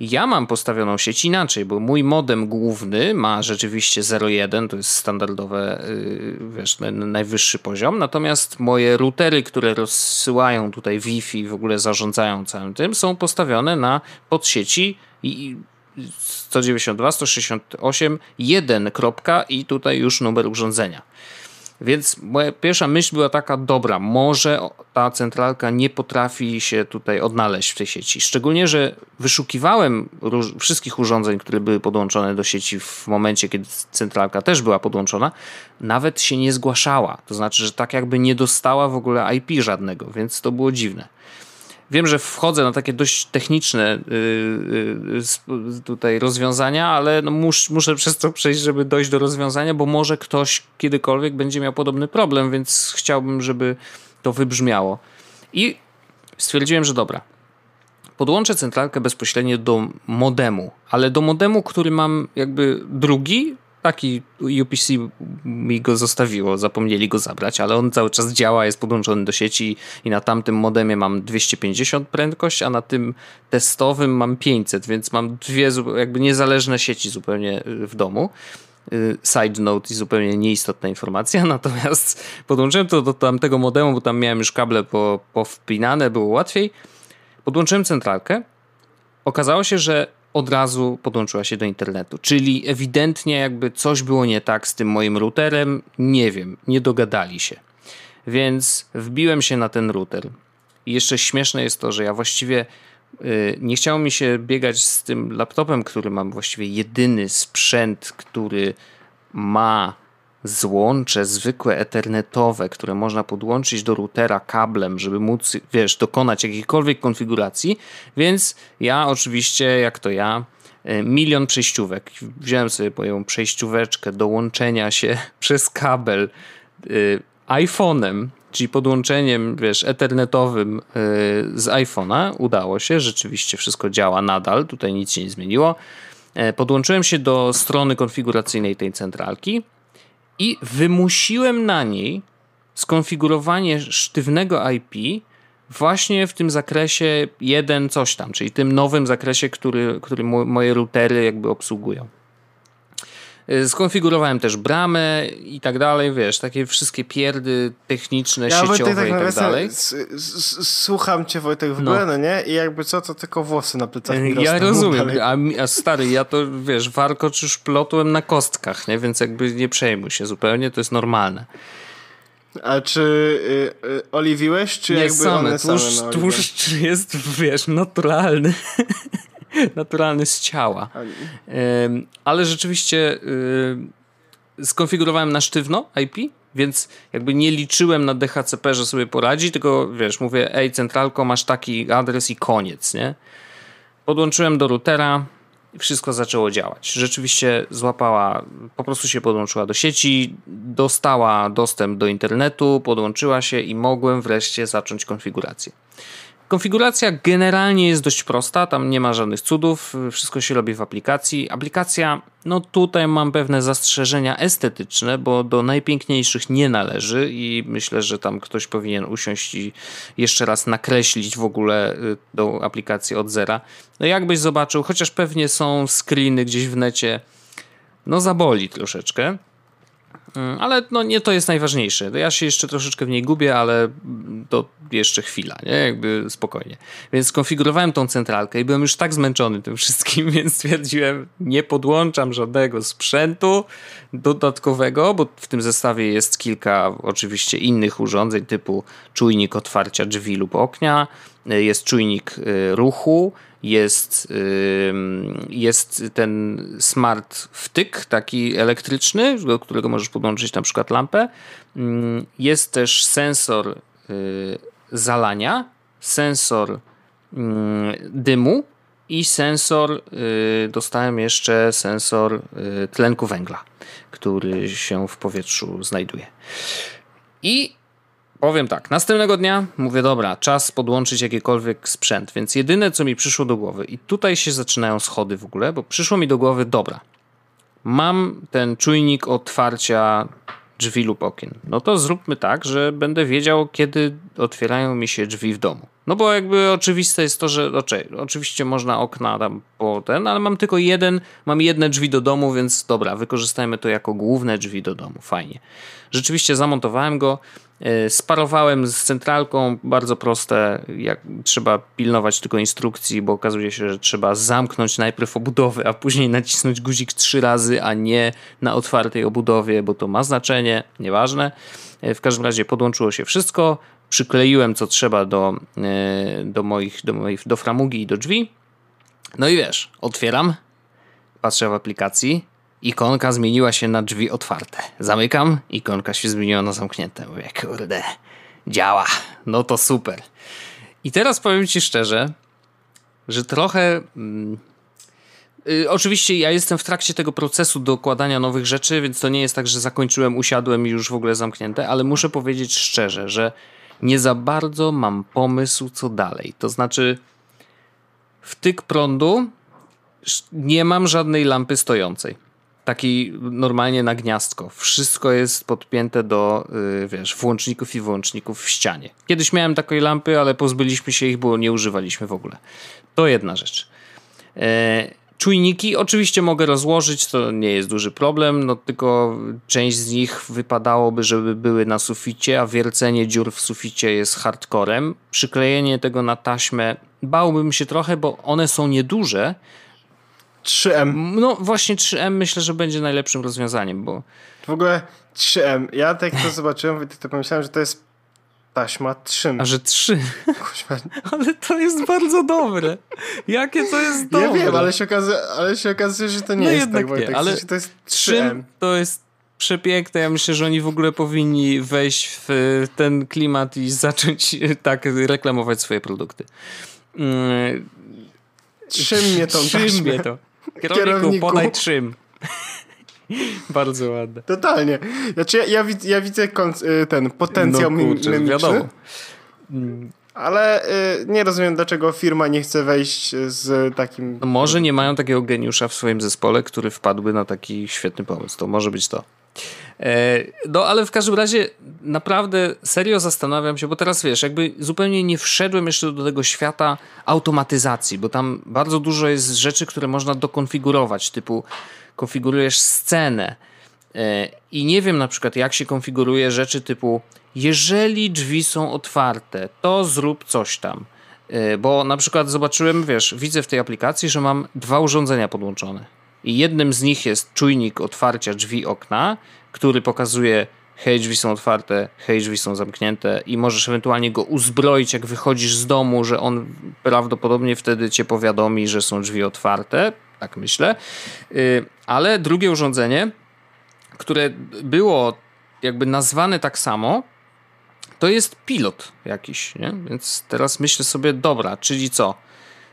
Speaker 1: Ja mam postawioną sieć inaczej, bo mój modem główny ma rzeczywiście 0,1, to jest standardowe, y, wiesz, najwyższy poziom, natomiast moje routery, które rozsyłają tutaj Wi-Fi, w ogóle zarządzają całym tym, są postawione na podsieci i 192, 168, 1 kropka i tutaj już numer urządzenia. Więc moja pierwsza myśl była taka, dobra, może ta centralka nie potrafi się tutaj odnaleźć w tej sieci. Szczególnie, że wyszukiwałem wszystkich urządzeń, które były podłączone do sieci w momencie, kiedy centralka też była podłączona, nawet się nie zgłaszała. To znaczy, że tak jakby nie dostała w ogóle IP żadnego, więc to było dziwne. Wiem, że wchodzę na takie dość techniczne yy, yy, tutaj rozwiązania, ale no mus, muszę przez to przejść, żeby dojść do rozwiązania, bo może ktoś kiedykolwiek będzie miał podobny problem, więc chciałbym, żeby to wybrzmiało. I stwierdziłem, że dobra. Podłączę centralkę bezpośrednio do modemu, ale do modemu, który mam jakby drugi, taki UPC mi go zostawiło, zapomnieli go zabrać, ale on cały czas działa, jest podłączony do sieci i na tamtym modemie mam 250 prędkość, a na tym testowym mam 500, więc mam dwie jakby niezależne sieci zupełnie y, w domu. Y, side note i zupełnie nieistotna informacja, (laughs) natomiast podłączyłem to do tamtego modemu, bo tam miałem już kable po, powpinane, było łatwiej. Podłączyłem centralkę. Okazało się, że od razu podłączyła się do internetu. Czyli ewidentnie jakby coś było nie tak z tym moim routerem, nie wiem, nie dogadali się. Więc wbiłem się na ten router. I jeszcze śmieszne jest to, że ja właściwie yy, nie chciało mi się biegać z tym laptopem, który mam właściwie jedyny sprzęt, który ma złącze zwykłe ethernetowe, które można podłączyć do routera kablem, żeby móc, wiesz, dokonać jakiejkolwiek konfiguracji, więc ja oczywiście, jak to ja, e, milion przejściówek. Wziąłem sobie moją przejścióweczkę do łączenia się (laughs) przez kabel y, iPhone'em, czyli podłączeniem, wiesz, ethernetowym y, z iPhone'a. Udało się, rzeczywiście wszystko działa nadal, tutaj nic się nie zmieniło. Podłączyłem się do strony konfiguracyjnej tej centralki i wymusiłem na niej skonfigurowanie sztywnego IP właśnie w tym zakresie jeden coś tam, czyli tym nowym zakresie, który, który moje routery jakby obsługują. Y, skonfigurowałem też bramę i tak dalej, wiesz, takie wszystkie pierdy techniczne, ja sieciowe tak i tak dalej.
Speaker 2: Słucham cię Wojtek w no. ogóle, no nie? I jakby co, to tylko włosy na plecach (laughs) mi
Speaker 1: Ja rozumiem, a, a, stary, ja to, wiesz, warkocz już plotłem na kostkach, nie? Więc jakby nie przejmuj się zupełnie, to jest normalne.
Speaker 2: A czy y, y, oliwiłeś, czy nie, jakby same, one
Speaker 1: tłuszcz,
Speaker 2: same
Speaker 1: Tłuszcz jest, wiesz, naturalny. (laughs) (laughs) naturalny z ciała. Ale rzeczywiście skonfigurowałem na sztywno IP, więc jakby nie liczyłem na DHCP, że sobie poradzi, tylko wiesz, mówię, ej, centralko, masz taki adres i koniec, nie? Podłączyłem do routera, wszystko zaczęło działać. Rzeczywiście złapała, po prostu się podłączyła do sieci, dostała dostęp do internetu, podłączyła się i mogłem wreszcie zacząć konfigurację. Konfiguracja generalnie jest dość prosta, tam nie ma żadnych cudów, wszystko się robi w aplikacji. Aplikacja, no tutaj mam pewne zastrzeżenia estetyczne, bo do najpiękniejszych nie należy i myślę, że tam ktoś powinien usiąść i jeszcze raz nakreślić w ogóle y, tą aplikację od zera. No jakbyś zobaczył, chociaż pewnie są screeny gdzieś w necie, no zaboli troszeczkę. Mm, ale no nie to jest najważniejsze. Ja się jeszcze troszeczkę w niej gubię, ale to jeszcze chwila, nie? Jakby spokojnie. Więc skonfigurowałem tą centralkę i byłem już tak zmęczony tym wszystkim, (laughs) więc stwierdziłem, nie podłączam żadnego sprzętu dodatkowego, bo w tym zestawie jest kilka oczywiście innych urządzeń typu czujnik otwarcia drzwi lub oknia, jest czujnik y, ruchu, jest, jest ten smart wtyk, taki elektryczny, do którego możesz podłączyć na przykład lampę. Jest też sensor y, zalania, sensor dymu i sensor, y, dostałem jeszcze sensor y, tlenku węgla, który się w powietrzu znajduje. I Powiem tak, następnego dnia mówię, dobra, czas podłączyć jakikolwiek sprzęt, więc jedyne co mi przyszło do głowy, i tutaj się zaczynają schody w ogóle, bo przyszło mi do głowy, dobra, mam ten czujnik otwarcia drzwi lub okien. No to zróbmy tak, że będę wiedział, kiedy otwierają mi się drzwi w domu. No bo jakby oczywiste jest to, że oczywiście można okna tam po ten, ale mam tylko jeden, mam jedne drzwi do domu, więc dobra, wykorzystajmy to jako główne drzwi do domu. Fajnie. Rzeczywiście zamontowałem go sparowałem z centralką, bardzo proste, jak trzeba pilnować tylko instrukcji, bo okazuje się, że trzeba zamknąć najpierw obudowę, a później nacisnąć guzik trzy razy, a nie na otwartej obudowie, bo to ma znaczenie, nieważne. E, w każdym razie podłączyło się wszystko, przykleiłem co trzeba do, e, do moich, do moich, do framugi i do drzwi. No i wiesz, otwieram, patrzę w aplikacji, ikonka zmieniła się na drzwi otwarte. Zamykam, ikonka się zmieniła na zamknięte. Mówię, kurde, działa. No to super. I teraz powiem ci szczerze, że trochę. Mm, y, oczywiście ja jestem w trakcie tego procesu dokładania nowych rzeczy, więc to nie jest tak, że zakończyłem, usiadłem i już w ogóle zamknięte, ale muszę powiedzieć szczerze, że nie za bardzo mam pomysł, co dalej. To znaczy, wtyk prądu nie mam żadnej lampy stojącej taki normalnie na gniazdko. Wszystko jest podpięte do, yy, wiesz, włączników i wyłączników w ścianie. Kiedyś miałem takiej lampy, ale pozbyliśmy się ich, bo nie używaliśmy w ogóle. To jedna rzecz. E, czujniki oczywiście mogę rozłożyć, to nie jest duży problem, no tylko część z nich wypadałoby, żeby były na suficie, a wiercenie dziur w suficie jest hardcorem. Przyklejenie tego na taśmę bałbym się trochę, bo one są nieduże,
Speaker 2: 3M.
Speaker 1: No właśnie 3M myślę, że będzie najlepszym rozwiązaniem, bo...
Speaker 2: W ogóle 3M. Ja tak to zobaczyłem, to pomyślałem, że to jest taśma 3.
Speaker 1: A że 3? (laughs) ale to jest bardzo dobre. Jakie to jest dobre.
Speaker 2: Ja wiem, ale się okazuje, ale się okazuje że to nie no jest tak. Nie, ale to jest 3M.
Speaker 1: To jest przepiękne. Ja myślę, że oni w ogóle powinni wejść w ten klimat i zacząć tak reklamować swoje produkty.
Speaker 2: Trzym mnie tą
Speaker 1: mnie to. Kierowniku, Kierowniku. podaj trzym. (laughs) Bardzo ładne.
Speaker 2: Totalnie. Znaczy ja, ja, widzę, ja widzę y, ten potencjał no, kurczę, mimiczny. Wiadomo. Ale y, nie rozumiem, dlaczego firma nie chce wejść z takim.
Speaker 1: No może nie mają takiego geniusza w swoim zespole, który wpadłby na taki świetny pomysł. To może być to. E, no, ale w każdym razie naprawdę serio zastanawiam się, bo teraz wiesz, jakby zupełnie nie wszedłem jeszcze do tego świata automatyzacji, bo tam bardzo dużo jest rzeczy, które można dokonfigurować, typu konfigurujesz scenę e, i nie wiem na przykład jak się konfiguruje rzeczy typu jeżeli drzwi są otwarte, to zrób coś tam. E, bo na przykład zobaczyłem, wiesz, widzę w tej aplikacji, że mam dwa urządzenia podłączone i jednym z nich jest czujnik otwarcia drzwi okna, który pokazuje hej, drzwi są otwarte, hej, drzwi są zamknięte i możesz ewentualnie go uzbroić, jak wychodzisz z domu, że on prawdopodobnie wtedy cię powiadomi, że są drzwi otwarte, tak myślę. Y, ale drugie urządzenie, które było jakby nazwane tak samo, to jest pilot jakiś, nie? Więc teraz myślę sobie, dobra, czyli co?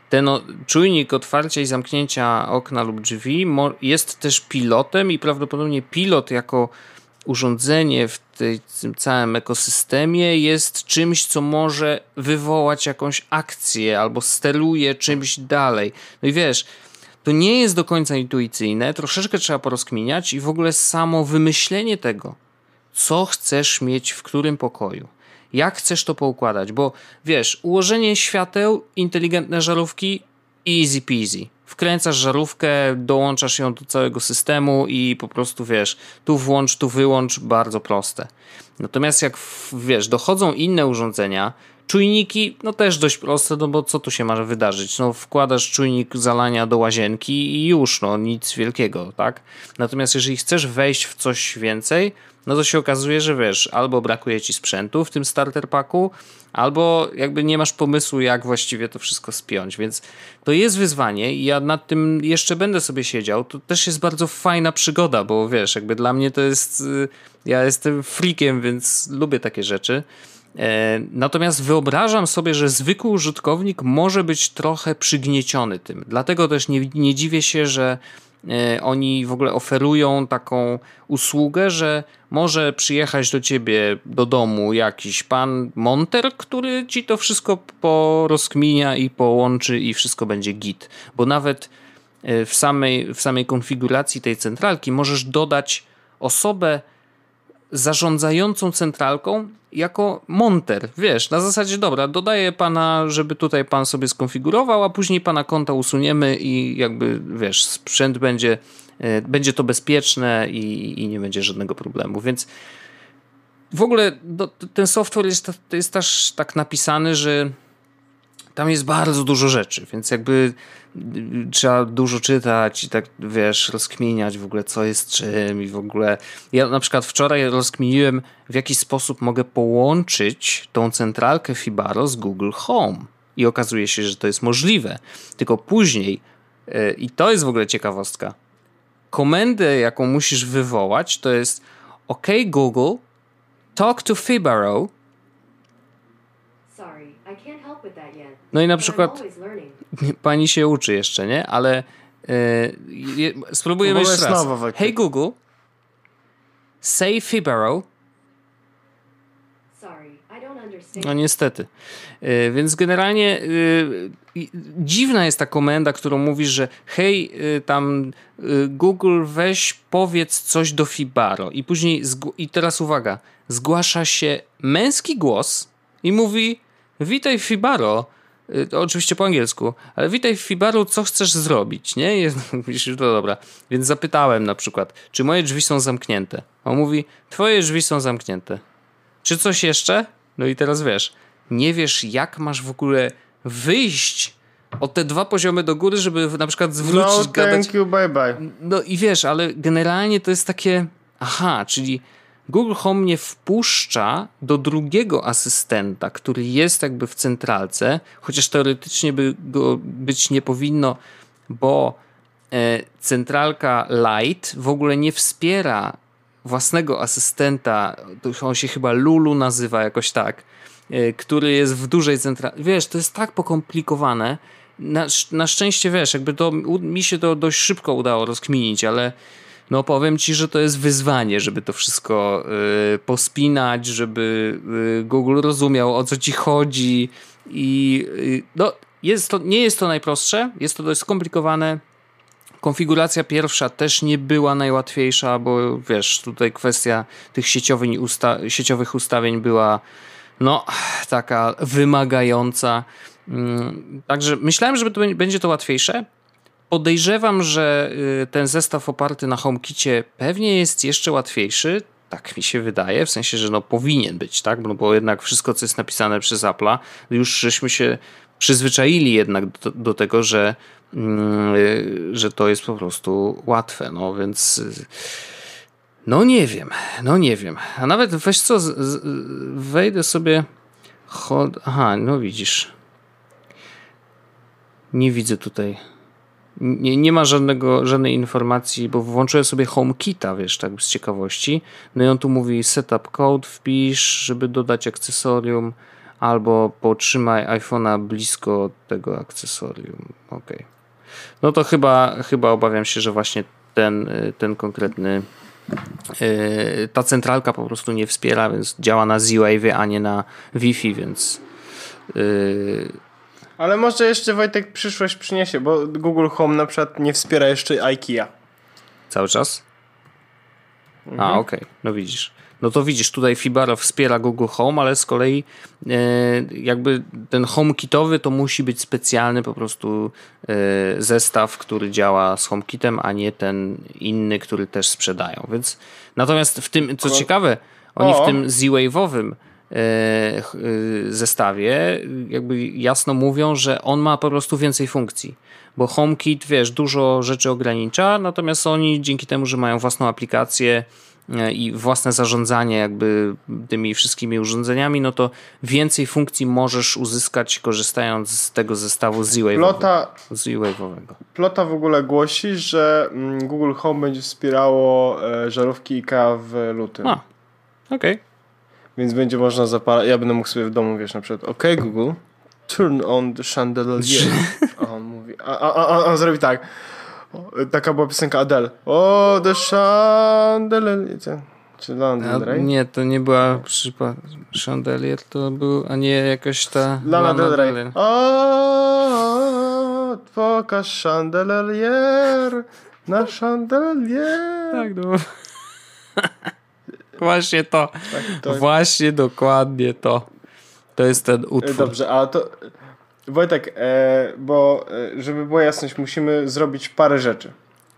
Speaker 1: Ten czujnik otwarcia i zamknięcia okna lub drzwi jest też pilotem i prawdopodobnie pilot jako urządzenie w tym całym ekosystemie jest czymś, co może wywołać jakąś akcję albo steruje czymś dalej. No i wiesz, to nie jest do końca intuicyjne, troszeczkę trzeba porozkminiać i w ogóle samo wymyślenie tego, co chcesz mieć w którym pokoju jak chcesz to poukładać, bo wiesz, ułożenie świateł, inteligentne żarówki, easy peasy. Wkręcasz żarówkę, dołączasz ją do całego systemu i po prostu wiesz, tu włącz, tu wyłącz, bardzo proste. Natomiast jak wiesz, dochodzą inne urządzenia, Czujniki, no też dość proste, no bo co tu się może wydarzyć? No wkładasz czujnik zalania do łazienki i już, no nic wielkiego, tak? Natomiast jeżeli chcesz wejść w coś więcej, no to się okazuje, że wiesz, albo brakuje ci sprzętu w tym starter packu, albo jakby nie masz pomysłu, jak właściwie to wszystko spiąć, więc to jest wyzwanie i ja nad tym jeszcze będę sobie siedział. To też jest bardzo fajna przygoda, bo wiesz, jakby dla mnie to jest, y, ja jestem freakiem, więc lubię takie rzeczy. E, natomiast wyobrażam sobie, że zwykły użytkownik może być trochę przygnieciony tym. Dlatego też nie, nie dziwię się, że e, oni w ogóle oferują taką usługę, że może przyjechać do ciebie do domu jakiś pan monter, który ci to wszystko porozkminia i połączy i wszystko będzie git. Bo nawet e, w samej, w samej konfiguracji tej centralki możesz dodać osobę zarządzającą centralką jako monter. Wiesz, na zasadzie dobra, dodaję pana, żeby tutaj pan sobie skonfigurował, a później pana konta usuniemy i jakby wiesz, sprzęt będzie, e, będzie to bezpieczne i, i nie będzie żadnego problemu. Więc w ogóle do, ten software jest, jest też tak napisany, że tam jest bardzo dużo rzeczy, więc jakby trzeba dużo czytać i tak, wiesz, rozkminiać w ogóle, co jest czym i w ogóle. Ja na przykład wczoraj rozkminiłem, w jaki sposób mogę połączyć tą centralkę Fibaro z Google Home. I okazuje się, że to jest możliwe. Tylko później, yy, i to jest w ogóle ciekawostka, komendę, jaką musisz wywołać, to jest OK Google, talk to Fibaro. No i na przykład pani się uczy jeszcze, nie? Ale yy, spróbujemy jeszcze raz. Hey Google, say Fibaro. No niestety. Yy, więc generalnie yy, dziwna jest ta komenda, którą mówisz, że hej, yy, tam Google weź powiedz coś do Fibaro i później, i teraz uwaga, zgłasza się męski głos i mówi witaj Fibaro, oczywiście po angielsku, ale witaj w Fibaru, co chcesz zrobić, nie? (laughs) Jest, myślisz, to dobra. Więc zapytałem na przykład, czy moje drzwi są zamknięte? On mówi, twoje drzwi są zamknięte. Czy coś jeszcze? No i teraz wiesz, nie wiesz jak masz w ogóle wyjść o te dwa poziomy do góry, żeby na przykład zwrócić,
Speaker 2: no,
Speaker 1: gadać.
Speaker 2: thank you, bye bye.
Speaker 1: No i wiesz, ale generalnie to jest takie, aha, czyli Google Home nie wpuszcza do drugiego asystenta, który jest jakby w centralce, chociaż teoretycznie by go być nie powinno, bo e, centralka Lite w ogóle nie wspiera własnego asystenta, on się chyba Lulu nazywa jakoś tak, e, który jest w dużej centralce. Wiesz, to jest tak pokomplikowane. Na, na szczęście wiesz, jakby to mi się to dość szybko udało rozkminić, ale no powiem ci, że to jest wyzwanie, żeby to wszystko y, pospinać, żeby y, Google rozumiał o co ci chodzi i y, no jest to, nie jest to najprostsze, jest to dość skomplikowane. Konfiguracja pierwsza też nie była najłatwiejsza, bo wiesz, tutaj kwestia tych sieciowych, usta sieciowych ustawień była no taka wymagająca. Mm, także myślałem, że będzie to łatwiejsze. Podejrzewam, że y, ten zestaw oparty na HomeKicie pewnie jest jeszcze łatwiejszy. Tak mi się wydaje, w sensie, że no powinien być, tak? No bo jednak wszystko, co jest napisane przez Apple'a, już żeśmy się przyzwyczaili jednak do, do tego, że, yy, że to jest po prostu łatwe, no więc no nie wiem, no nie wiem. A nawet weź co, z, z, wejdę sobie aha, no widzisz. Nie widzę tutaj nie, nie ma żadnego, żadnej informacji, bo włączyłem sobie HomeKita, wiesz, tak z ciekawości. No i on tu mówi setup code, wpisz, żeby dodać akcesorium, albo potrzymaj iPhone'a blisko tego akcesorium. Ok. No to chyba, chyba obawiam się, że właśnie ten, ten konkretny yy, ta centralka po prostu nie wspiera, więc działa na Z-Wave, a nie na Wi-Fi, więc yy,
Speaker 2: ale może jeszcze Wojtek przyszłość przyniesie, bo Google Home na przykład nie wspiera jeszcze IKEA.
Speaker 1: Cały czas? Mhm. A, okej, okay. no widzisz. No to widzisz, tutaj Fibaro wspiera Google Home, ale z kolei e, jakby ten HomeKitowy to musi być specjalny po prostu e, zestaw, który działa z HomeKitem, a nie ten inny, który też sprzedają. Więc natomiast w tym, co ciekawe, oni o. w tym Z-Wave'owym zestawie jakby jasno mówią, że on ma po prostu więcej funkcji. Bo HomeKit, wiesz, dużo rzeczy ogranicza, natomiast oni dzięki temu, że mają własną aplikację e, i własne zarządzanie jakby tymi wszystkimi urządzeniami, no to więcej funkcji możesz uzyskać korzystając z tego zestawu Z-Wave'owego.
Speaker 2: Plota w ogóle głosi, że mm, Google Home będzie wspierało e, żarówki IKEA w lutym. A,
Speaker 1: okej. Okay.
Speaker 2: Więc będzie można zapalać. Ja będę mógł sobie w domu, wiesz, na przykład, OK Google, turn on the chandelier. (laughs) A on mówi, a, a, a, on zrobi tak. Taka była piosenka Adele. O, the chandelier. Czy Lana Del
Speaker 1: Nie, to nie była. Chandelier, to był, a nie jakaś ta
Speaker 2: Lana, Lana Del Rey. O, pokaż chandelier, na chandelier.
Speaker 1: Tak, no. (laughs) Właśnie to. Tak, to. Właśnie dokładnie to. To jest ten utwór.
Speaker 2: Dobrze, a to Wojtek, e, bo e, żeby była jasność, musimy zrobić parę rzeczy.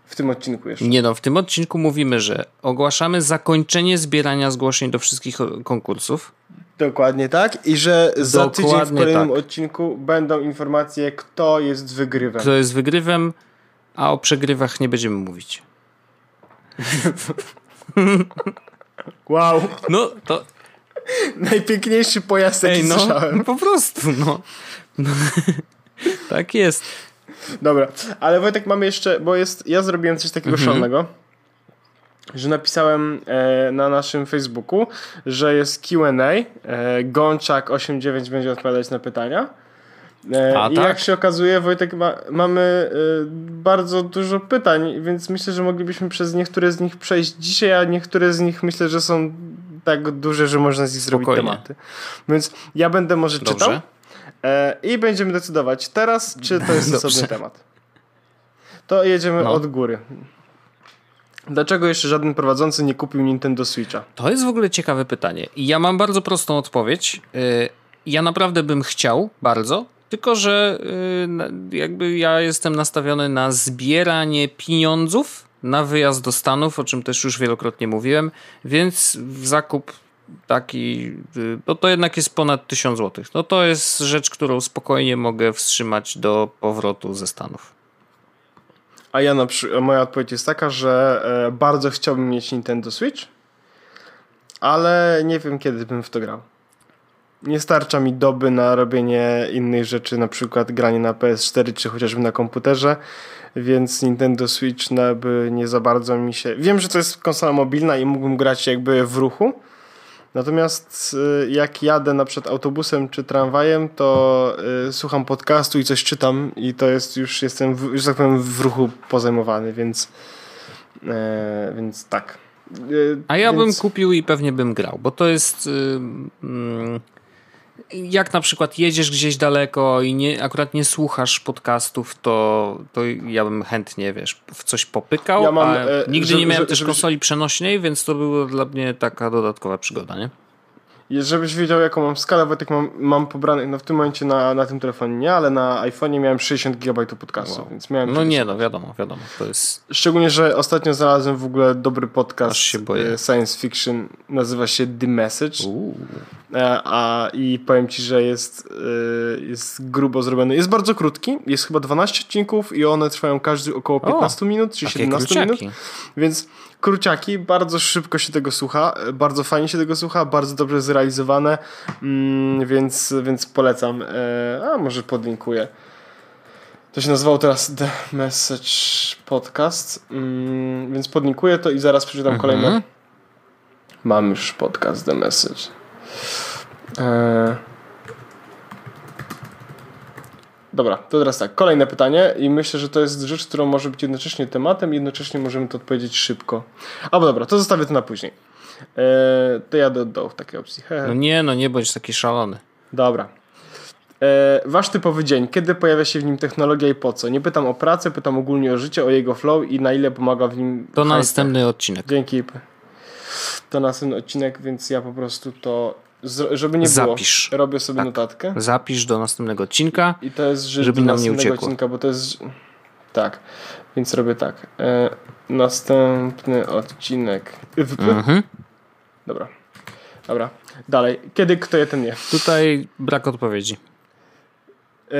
Speaker 2: w tym odcinku jeszcze?
Speaker 1: Nie no, w tym odcinku mówimy, że ogłaszamy zakończenie zbierania zgłoszeń do wszystkich konkursów.
Speaker 2: Dokładnie tak. I że za Dokładnie tydzień w kolejnym tak. odcinku będą informacje, kto jest wygrywem.
Speaker 1: Kto jest wygrywem, a o przegrywach nie będziemy mówić. (laughs)
Speaker 2: wow.
Speaker 1: No to...
Speaker 2: Najpiękniejszy pojazd, jaki Ej,
Speaker 1: no,
Speaker 2: słyszałem.
Speaker 1: Po prostu, no. no. (laughs) tak jest.
Speaker 2: Dobra, ale Wojtek mamy jeszcze, bo jest, ja zrobiłem coś takiego mhm. szalonego, że napisałem e, na naszym Facebooku, że jest Q&A, e, Gączak89 będzie odpowiadać na pytania. E, A, I tak? jak się okazuje, Wojtek, ma, mamy e, bardzo dużo pytań, więc myślę, że moglibyśmy przez niektóre z nich przejść dzisiaj, a niektóre z nich myślę, że są tak duże, że można z nich zrobić tematy. Więc ja będę może Dobrze. czytał. E, I będziemy decydować teraz, czy to jest (laughs) osobny temat. To jedziemy no. od góry. Dlaczego jeszcze żaden prowadzący nie kupił Nintendo Switcha?
Speaker 1: To jest w ogóle ciekawe pytanie. I ja mam bardzo prostą odpowiedź. E, ja naprawdę bym chciał, bardzo, tylko że e, jakby ja jestem nastawiony na zbieranie pieniądzów na wyjazd do Stanów, o czym też już wielokrotnie mówiłem, więc w zakup taki, no to jednak jest ponad 1000 zł. No to jest rzecz, którą spokojnie mogę wstrzymać do powrotu ze Stanów.
Speaker 2: A ja na przykład, moja odpowiedź jest taka, że e, bardzo chciałbym mieć Nintendo Switch, ale nie wiem kiedy bym w to grał. Nie starcza mi doby na robienie innych rzeczy, na przykład granie na PS4 czy chociażby na komputerze, więc Nintendo Switch by nie za bardzo mi się... Wiem, że to jest konsola mobilna i mógłbym grać jakby w ruchu, Natomiast y, jak jadę na przykład autobusem czy tramwajem, to y, słucham podcastu i coś czytam i to jest już jestem, w, że tak powiem, w ruchu pozajmowany, więc, e, więc tak.
Speaker 1: A ja więc... bym kupił i pewnie bym grał, bo to jest. Yy, jak na przykład jedziesz gdzieś daleko i nie, akurat nie słuchasz podcastów, to, to ja bym chętnie, wiesz, w coś popykał. Ja mam, e, nigdy żeby, nie miałem żeby, też konsoli przenośnej, więc to była dla mnie taka dodatkowa przygoda, nie?
Speaker 2: Żebyś wiedział, jaką mam skalę, bo tak mam, mam pobrane, no w tym momencie na, na tym telefonie nie, ale na iPhone'ie miałem 60 GB podcastu, wow. więc miałem...
Speaker 1: No nie, no wiadomo, wiadomo, to jest...
Speaker 2: Szczególnie, że ostatnio znalazłem w ogóle dobry podcast. E, science fiction, nazywa się The Message, a, a i powiem Ci, że jest, e, jest grubo zrobiony. Jest bardzo krótki, jest chyba 12 odcinków i one trwają każdy około 15 o, minut, czy 17 króciaki. minut, więc króciaki, bardzo szybko się tego słucha, bardzo fajnie się tego słucha, bardzo dobrze zrealizowane, mm, więc, więc polecam. E, a może podlinkuję. To się nazywało teraz The Message Podcast, mm, więc podlinkuję to i zaraz przeczytam mhm. kolejne. Mam już podcast The Message. E, Dobra, to teraz tak, kolejne pytanie i myślę, że to jest rzecz, którą może być jednocześnie tematem i jednocześnie możemy to odpowiedzieć szybko. Albo dobra, to zostawię to na później. Eee, to ja do dołu w takiej opcji.
Speaker 1: He. No nie, no nie bądź taki szalony.
Speaker 2: Dobra. Eee, wasz typowy dzień, kiedy pojawia się w nim technologia i po co? Nie pytam o pracę, pytam ogólnie o życie, o jego flow i na ile pomaga w nim.
Speaker 1: To następny odcinek.
Speaker 2: Dzięki. To następny odcinek, więc ja po prostu to żeby nie
Speaker 1: Zapisz.
Speaker 2: było, robię sobie tak. notatkę.
Speaker 1: Zapisz do następnego odcinka,
Speaker 2: I to jest żeby nam nie uciekło. odcinka, bo to jest... Tak, więc robię tak. E, następny odcinek. Mhm. Dobra. Dobra. Dalej. Kiedy kto je, ten nie.
Speaker 1: Tutaj brak odpowiedzi. E,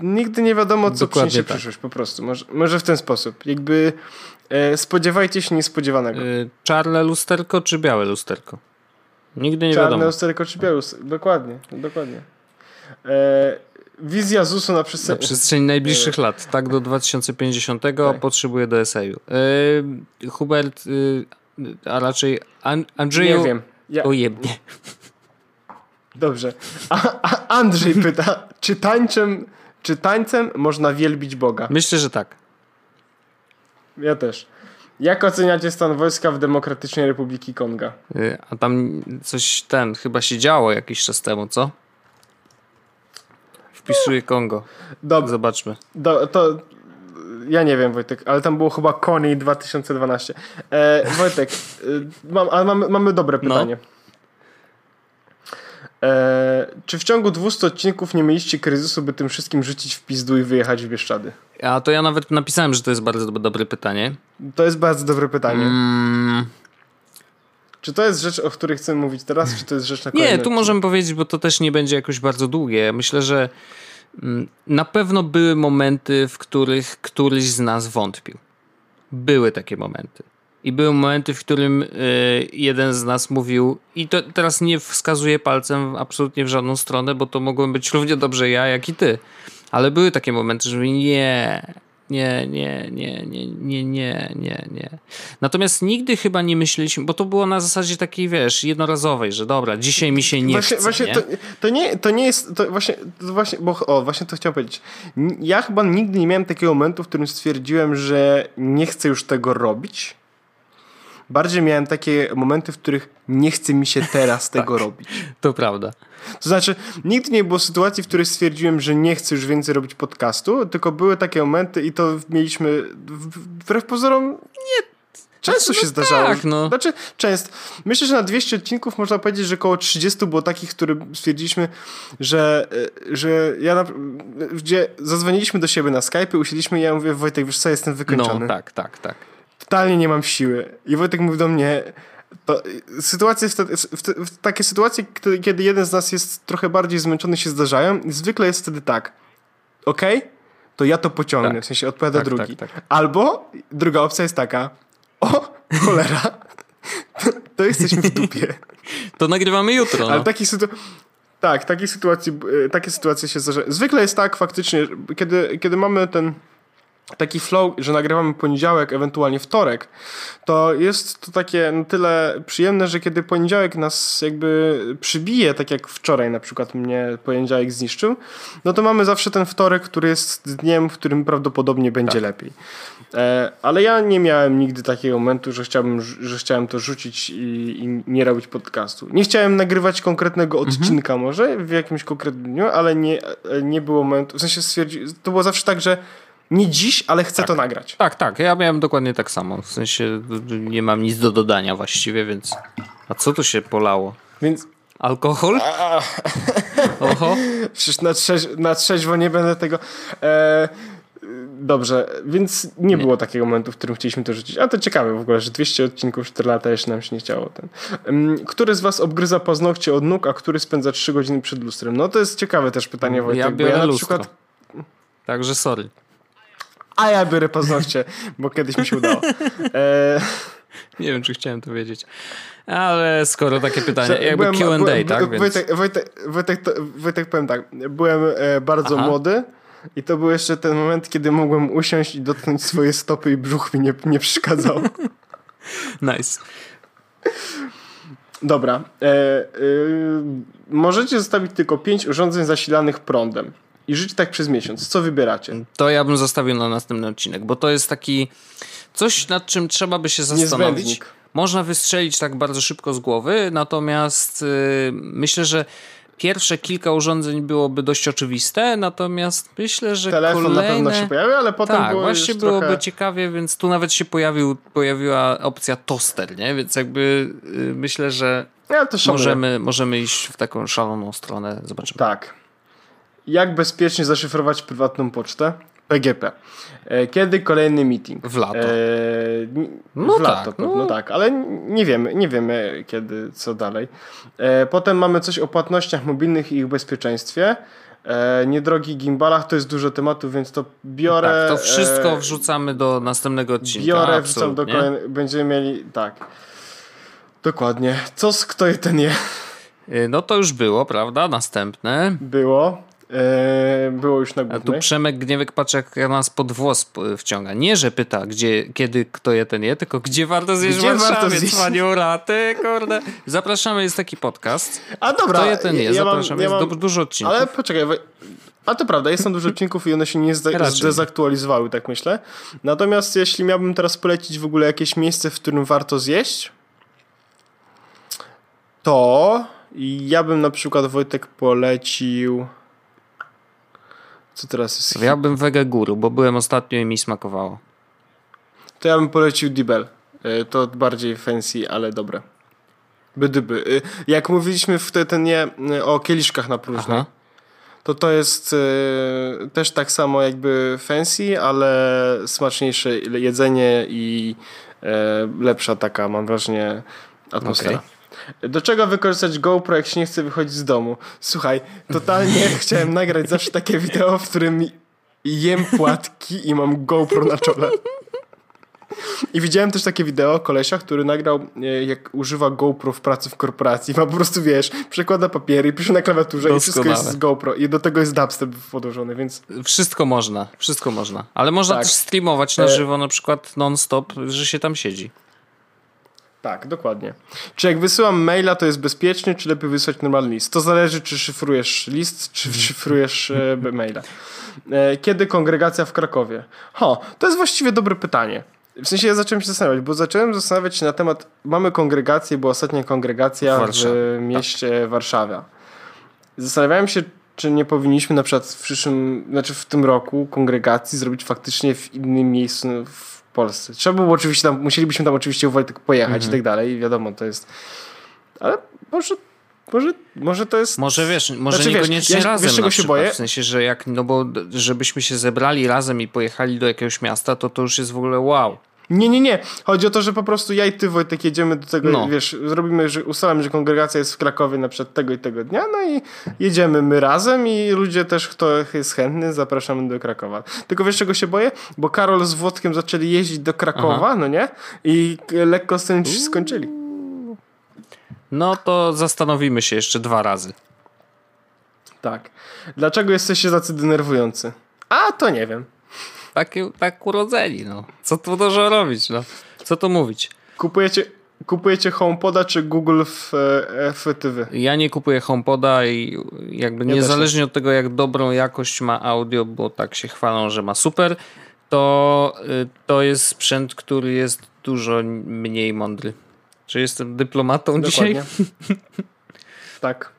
Speaker 2: nigdy nie wiadomo, co Dokładnie przyniesie tak. przyszłość, po prostu. Może, może w ten sposób. Jakby spodziewajcie się niespodziewanego. E,
Speaker 1: czarne lusterko czy białe lusterko? Nigdy nie
Speaker 2: czarne
Speaker 1: wiadomo.
Speaker 2: Czarne lusterko czy białe lusterko. Dokładnie, dokładnie. E, wizja ZUS-u na przestrzeni...
Speaker 1: Na przestrzeni najbliższych lat, tak do 2050 tak. potrzebuje do eseju. E, Hubert, e, a raczej An Andrzeju...
Speaker 2: Nie wiem.
Speaker 1: Ja... Ojebnie.
Speaker 2: Dobrze. A, a Andrzej pyta, czy tańczem, czy tańcem można wielbić Boga?
Speaker 1: Myślę, że tak.
Speaker 2: Ja też. Jak oceniacie stan wojska w Demokratycznej Republiki Konga?
Speaker 1: Y, a tam coś ten chyba się działo jakiś czas temu, co? Wpisuję Kongo. Dobrze. Zobaczmy.
Speaker 2: Do, to ja nie wiem, Wojtek, ale tam było chyba Koni 2012. E, Wojtek, y, mam, ale mamy, mamy dobre no. pytanie. No. E, czy w ciągu 200 odcinków nie mieliście kryzysu, by tym wszystkim rzucić w pizdu i wyjechać w Bieszczady?
Speaker 1: A to ja nawet napisałem, że to jest bardzo dobre pytanie.
Speaker 2: To jest bardzo dobre pytanie. Mm. Czy to jest rzecz, o której chcemy mówić teraz, czy to jest rzecz na
Speaker 1: Nie, tu możemy powiedzieć, bo to też nie będzie jakoś bardzo długie. Myślę, że mm, na pewno były momenty, w których któryś z nas wątpił. Były takie momenty. I były momenty, w którym y, jeden z nas mówił, i to teraz nie wskazuję palcem absolutnie w żadną stronę, bo to mogłem być równie dobrze ja, jak i ty. Ale były takie momenty, że nie, nie, nie, nie, nie, nie, nie, nie, nie. Natomiast nigdy chyba nie myśleliśmy, bo to było na zasadzie takiej, wiesz, jednorazowej, że dobra, dzisiaj mi się nie
Speaker 2: właśnie,
Speaker 1: chce.
Speaker 2: Właśnie
Speaker 1: nie?
Speaker 2: To, to, nie, to nie jest, to właśnie, to właśnie, bo o, właśnie to chciałem powiedzieć. Ja chyba nigdy nie miałem takiego momentu, w którym stwierdziłem, że nie chcę już tego robić. Bardziej miałem takie momenty, w których nie chce mi się teraz (laughs) tego tak, robić.
Speaker 1: To prawda.
Speaker 2: To znaczy, nigdy nie było sytuacji, w której stwierdziłem, że nie chcę już więcej robić podcastu, tylko były takie momenty i to mieliśmy wbrew pozorom nie Często znaczy, się no zdarzało. Tak, no. Znaczy, często. Myślę, że na 200 odcinków można powiedzieć, że około 30 było takich, które stwierdziliśmy, że, e, że ja, na, gdzie zadzwoniliśmy do siebie na Skype, usiedliśmy i ja mówię, Wojtek, wiesz co, jestem wykończony.
Speaker 1: No, tak, tak, tak.
Speaker 2: Totalnie nie mam siły. I Wojtek mówi do mnie, to sytuacje, w, te, w, te, w takie sytuacje, kiedy jeden z nas jest trochę bardziej zmęczony, się zdarzają. I zwykle jest wtedy tak. ok, to ja to pociągnę. Tak. W sensie odpowiada tak, drugi. Tak, tak, Albo druga opcja jest taka. O, cholera. To, to jesteśmy w dupie.
Speaker 1: To nagrywamy jutro. No.
Speaker 2: Ale takich sytuacji. Tak, takie sytuacje, takie sytuacje się zdarzają. Zwykle jest tak faktycznie, kiedy, kiedy mamy ten taki flow, że nagrywamy poniedziałek, ewentualnie wtorek, to jest to takie na tyle przyjemne, że kiedy poniedziałek nas jakby przybije, tak jak wczoraj na przykład mnie poniedziałek zniszczył, no to mamy zawsze ten wtorek, który jest dniem, w którym prawdopodobnie będzie tak. lepiej. E, ale ja nie miałem nigdy takiego momentu, że chciałbym, że chciałem to rzucić i, i nie robić podcastu. Nie chciałem nagrywać konkretnego mhm. odcinka mhm. może w jakimś konkretnym dniu, ale nie, nie było momentu, w sensie stwierdzi, to było zawsze tak, że nie dziś, ale chcę
Speaker 1: tak.
Speaker 2: to nagrać.
Speaker 1: Tak, tak. Ja miałem dokładnie tak samo. W sensie nie mam nic do dodania właściwie, więc. A co tu się polało?
Speaker 2: Więc.
Speaker 1: Alkohol? (laughs)
Speaker 2: Oho. Przecież na, trzeź na trzeźwo nie będę tego. E dobrze, więc nie, nie, było takiego momentu, w którym chcieliśmy to rzucić. A to ciekawe w ogóle, że 200 odcinków 4 lata jeszcze nam się nie chciało. Ten. Który z was obgryza paznokcie od nóg, a który spędza 3 godziny przed lustrem? No to jest ciekawe też pytanie, Wojtek.
Speaker 1: Ja biorę bo ja na lustro. przykład... Także sorry
Speaker 2: a ja biorę paznokcie, bo kiedyś mi się udało. E... (laughs)
Speaker 1: Nie wiem, czy chciałem to wiedzieć. Ale skoro takie pytanie, jakby Q&A, byłem, tak?
Speaker 2: Wojtek,
Speaker 1: Więc...
Speaker 2: Wojtek, Wojtek, Wojtek, powiem tak, byłem e, bardzo Aha. młody i to był jeszcze ten moment, kiedy mogłem usiąść i dotknąć swoje stopy i brzuch mi nie, nie przeszkadzał. (laughs)
Speaker 1: nice.
Speaker 2: Dobra. E, e, możecie zostawić tylko pięć urządzeń zasilanych prądem i żyć tak przez miesiąc. Co wybieracie?
Speaker 1: To ja bym zostawił na następny odcinek, bo to jest taki coś, nad czym trzeba by się zastanowić. Niezbędnik. Można wystrzelić tak bardzo szybko z głowy, natomiast yy, myślę, że pierwsze kilka urządzeń byłoby dość oczywiste, natomiast myślę, że
Speaker 2: Telefon
Speaker 1: kolejne...
Speaker 2: na pewno się pojawi, ale potem
Speaker 1: tak,
Speaker 2: było
Speaker 1: właśnie byłoby
Speaker 2: trochę...
Speaker 1: ciekawie, więc tu nawet się pojawił, pojawiła opcja toster, nie? Więc jakby yy, myślę, że ja możemy, możemy iść w taką szaloną stronę. Zobaczymy.
Speaker 2: Tak. Jak bezpiecznie zaszyfrować prywatną pocztę? PGP. E, kiedy kolejny meeting?
Speaker 1: W lato. E,
Speaker 2: no w tak, lato, no. no tak, ale nie wiemy, nie wiemy kiedy, co dalej. E, potem mamy coś o płatnościach mobilnych i ich bezpieczeństwie. E, niedrogich gimbalach to jest dużo tematów, więc to biorę.
Speaker 1: Tak, to wszystko wrzucamy do następnego odcinka.
Speaker 2: Biorę, wrzucam do kolejnego. Będziemy mieli. Tak. Dokładnie. Co z kto je ten je?
Speaker 1: E, no to już było, prawda? Następne.
Speaker 2: Było. Eee, było już na
Speaker 1: głównej. A tu Przemek Gniewek patrzy jak nas pod włos wciąga. Nie, że pyta, gdzie, kiedy kto je ten je, tylko gdzie warto zjeść gdzie w Warszawie, cwaniura, ty kurde. Zapraszamy, jest taki podcast.
Speaker 2: A dobra.
Speaker 1: Kto je ten je, ja zapraszamy, ja jest mam, dużo odcinków.
Speaker 2: Ale poczekaj, a to prawda, jest tam dużo odcinków i one się nie zdezaktualizowały, tak myślę. Natomiast jeśli miałbym teraz polecić w ogóle jakieś miejsce, w którym warto zjeść, to ja bym na przykład Wojtek polecił co teraz jest?
Speaker 1: Ja bym wege guru, bo byłem ostatnio i mi smakowało.
Speaker 2: To ja bym polecił Dibel. E, to bardziej fancy, ale dobre. Bydyby. E, jak mówiliśmy wtedy nie, e, o kieliszkach na próżno, to to jest y, też tak samo jakby fancy, ale smaczniejsze jedzenie i y, lepsza taka, mam wrażenie, atmosfera. Okay. Do czego wykorzystać GoPro, jak się nie chce wychodzić z domu? Słuchaj, totalnie (laughs) chciałem nagrać zawsze takie wideo, w którym jem płatki i mam GoPro na czole. I widziałem też takie wideo kolesia, który nagrał, e, jak używa GoPro w pracy w korporacji. Ma po prostu, wiesz, przekłada papiery, pisze na klawiaturze Doskonale. i wszystko jest z GoPro. I do tego jest dubstep podłożony, więc...
Speaker 1: Wszystko można, wszystko można. Ale można tak. też streamować na e, żywo, na przykład non-stop, że się tam siedzi.
Speaker 2: Tak, dokładnie. Czy jak wysyłam maila, to jest bezpiecznie, czy lepiej wysłać normalny list? To zależy, czy szyfrujesz list, czy szyfrujesz e, maila. E, kiedy kongregacja w Krakowie? Ho, to jest właściwie dobre pytanie. W sensie ja zacząłem się zastanawiać, bo zacząłem zastanawiać się na temat, mamy kongregację, była ostatnia kongregacja w mieście tak. Warszawa. Zastanawiałem się, czy nie powinniśmy na przykład w przyszłym, znaczy w tym roku kongregacji zrobić faktycznie w innym miejscu w Polsce. Trzeba było oczywiście tam, musielibyśmy tam oczywiście Wojtek pojechać mhm. i tak dalej, wiadomo, to jest, ale może może, może to jest.
Speaker 1: Może wiesz, może znaczy, niekoniecznie wiesz, ja, razem. Wiesz, czego się przykład, boję? W sensie, że jak, no bo żebyśmy się zebrali razem i pojechali do jakiegoś miasta, to to już jest w ogóle wow.
Speaker 2: Nie, nie, nie. Chodzi o to, że po prostu ja i ty, Wojtek, jedziemy do tego, no. wiesz, zrobimy, że ustalamy, że kongregacja jest w Krakowie na przykład tego i tego dnia, no i jedziemy my razem i ludzie też, kto jest chętny, zapraszamy do Krakowa. Tylko wiesz, czego się boję? Bo Karol z Włodkiem zaczęli jeździć do Krakowa, Aha. no nie? I lekko z tym się skończyli.
Speaker 1: No to zastanowimy się jeszcze dwa razy.
Speaker 2: Tak. Dlaczego jesteście tacy denerwujący? A, to nie wiem.
Speaker 1: Tak, tak urodzeni, no. Co tu dużo robić, no. Co tu mówić?
Speaker 2: Kupujecie, kupujecie HomePoda czy Google w FTV?
Speaker 1: Ja nie kupuję HomePoda i jakby ja niezależnie od tego, jak dobrą jakość ma audio, bo tak się chwalą, że ma super, to y, to jest sprzęt, który jest dużo mniej mądry. Czy jestem dyplomatą Dokładnie. dzisiaj? (laughs)
Speaker 2: tak.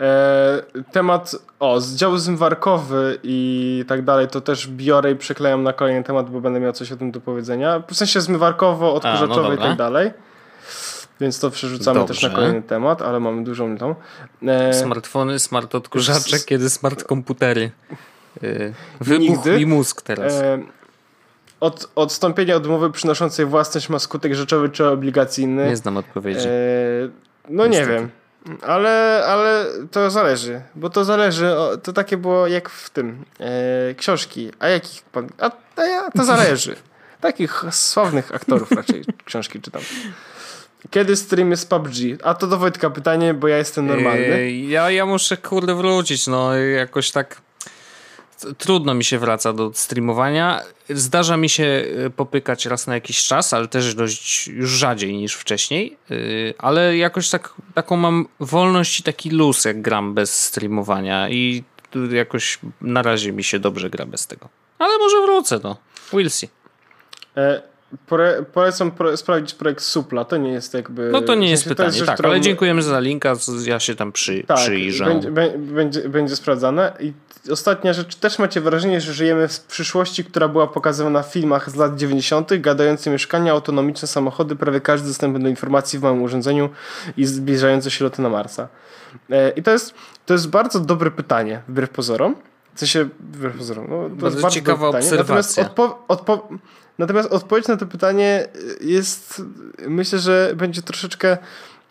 Speaker 2: E, temat, o, dział zmwarkowy i tak dalej, to też biorę i przyklejam na kolejny temat, bo będę miał coś o tym do powiedzenia. W sensie zmywarkowo, odkurzaczowe no i tak dalej. Więc to przerzucamy Dobrze. też na kolejny temat, ale mamy dużą tą.
Speaker 1: E... Smartfony, smart odkurzacze, s kiedy smart komputery. E, wybuch Nigdy. mi mózg teraz. E
Speaker 2: od, odstąpienie od umowy przynoszącej własność ma skutek rzeczowy czy obligacyjny?
Speaker 1: Nie znam odpowiedzi. E,
Speaker 2: no Niestety. nie wiem. Ale, ale to zależy, bo to zależy, to takie było jak w tym, e, książki, a jakich pan, a, a to zależy. (laughs) Takich sławnych aktorów raczej książki czytam. Kiedy streamy z PUBG? A to do Wojtka pytanie, bo ja jestem normalny.
Speaker 1: Ja, ja muszę kurde wrócić, no jakoś tak trudno mi się wraca do streamowania. Zdarza mi się y, popykać raz na jakiś czas, ale też dość już rzadziej niż wcześniej. Y, ale jakoś tak, taką mam wolność i taki luz, jak gram bez streamowania i jakoś na razie mi się dobrze gra bez tego. Ale może wrócę, no. We'll see.
Speaker 2: E, Pore, polecam pro, sprawdzić projekt Supla, to nie jest jakby...
Speaker 1: No to nie jest pytanie, jest tak, którą... ale dziękujemy za linka, ja się tam przy, tak, przyjrzę.
Speaker 2: Będzie, będzie, będzie sprawdzane i ostatnia rzecz, też macie wrażenie, że żyjemy w przyszłości, która była pokazywana w filmach z lat 90., gadające mieszkania, autonomiczne samochody, prawie każdy dostępny do informacji w małym urządzeniu i zbliżające się loty na Marsa. E, I to jest, to jest bardzo dobre pytanie, wbrew pozorom. W sensie, wbrew pozorom, no, to
Speaker 1: bardzo jest bardzo ciekawa obserwacja.
Speaker 2: Natomiast, odpo odpo natomiast odpowiedź na to pytanie jest, myślę, że będzie troszeczkę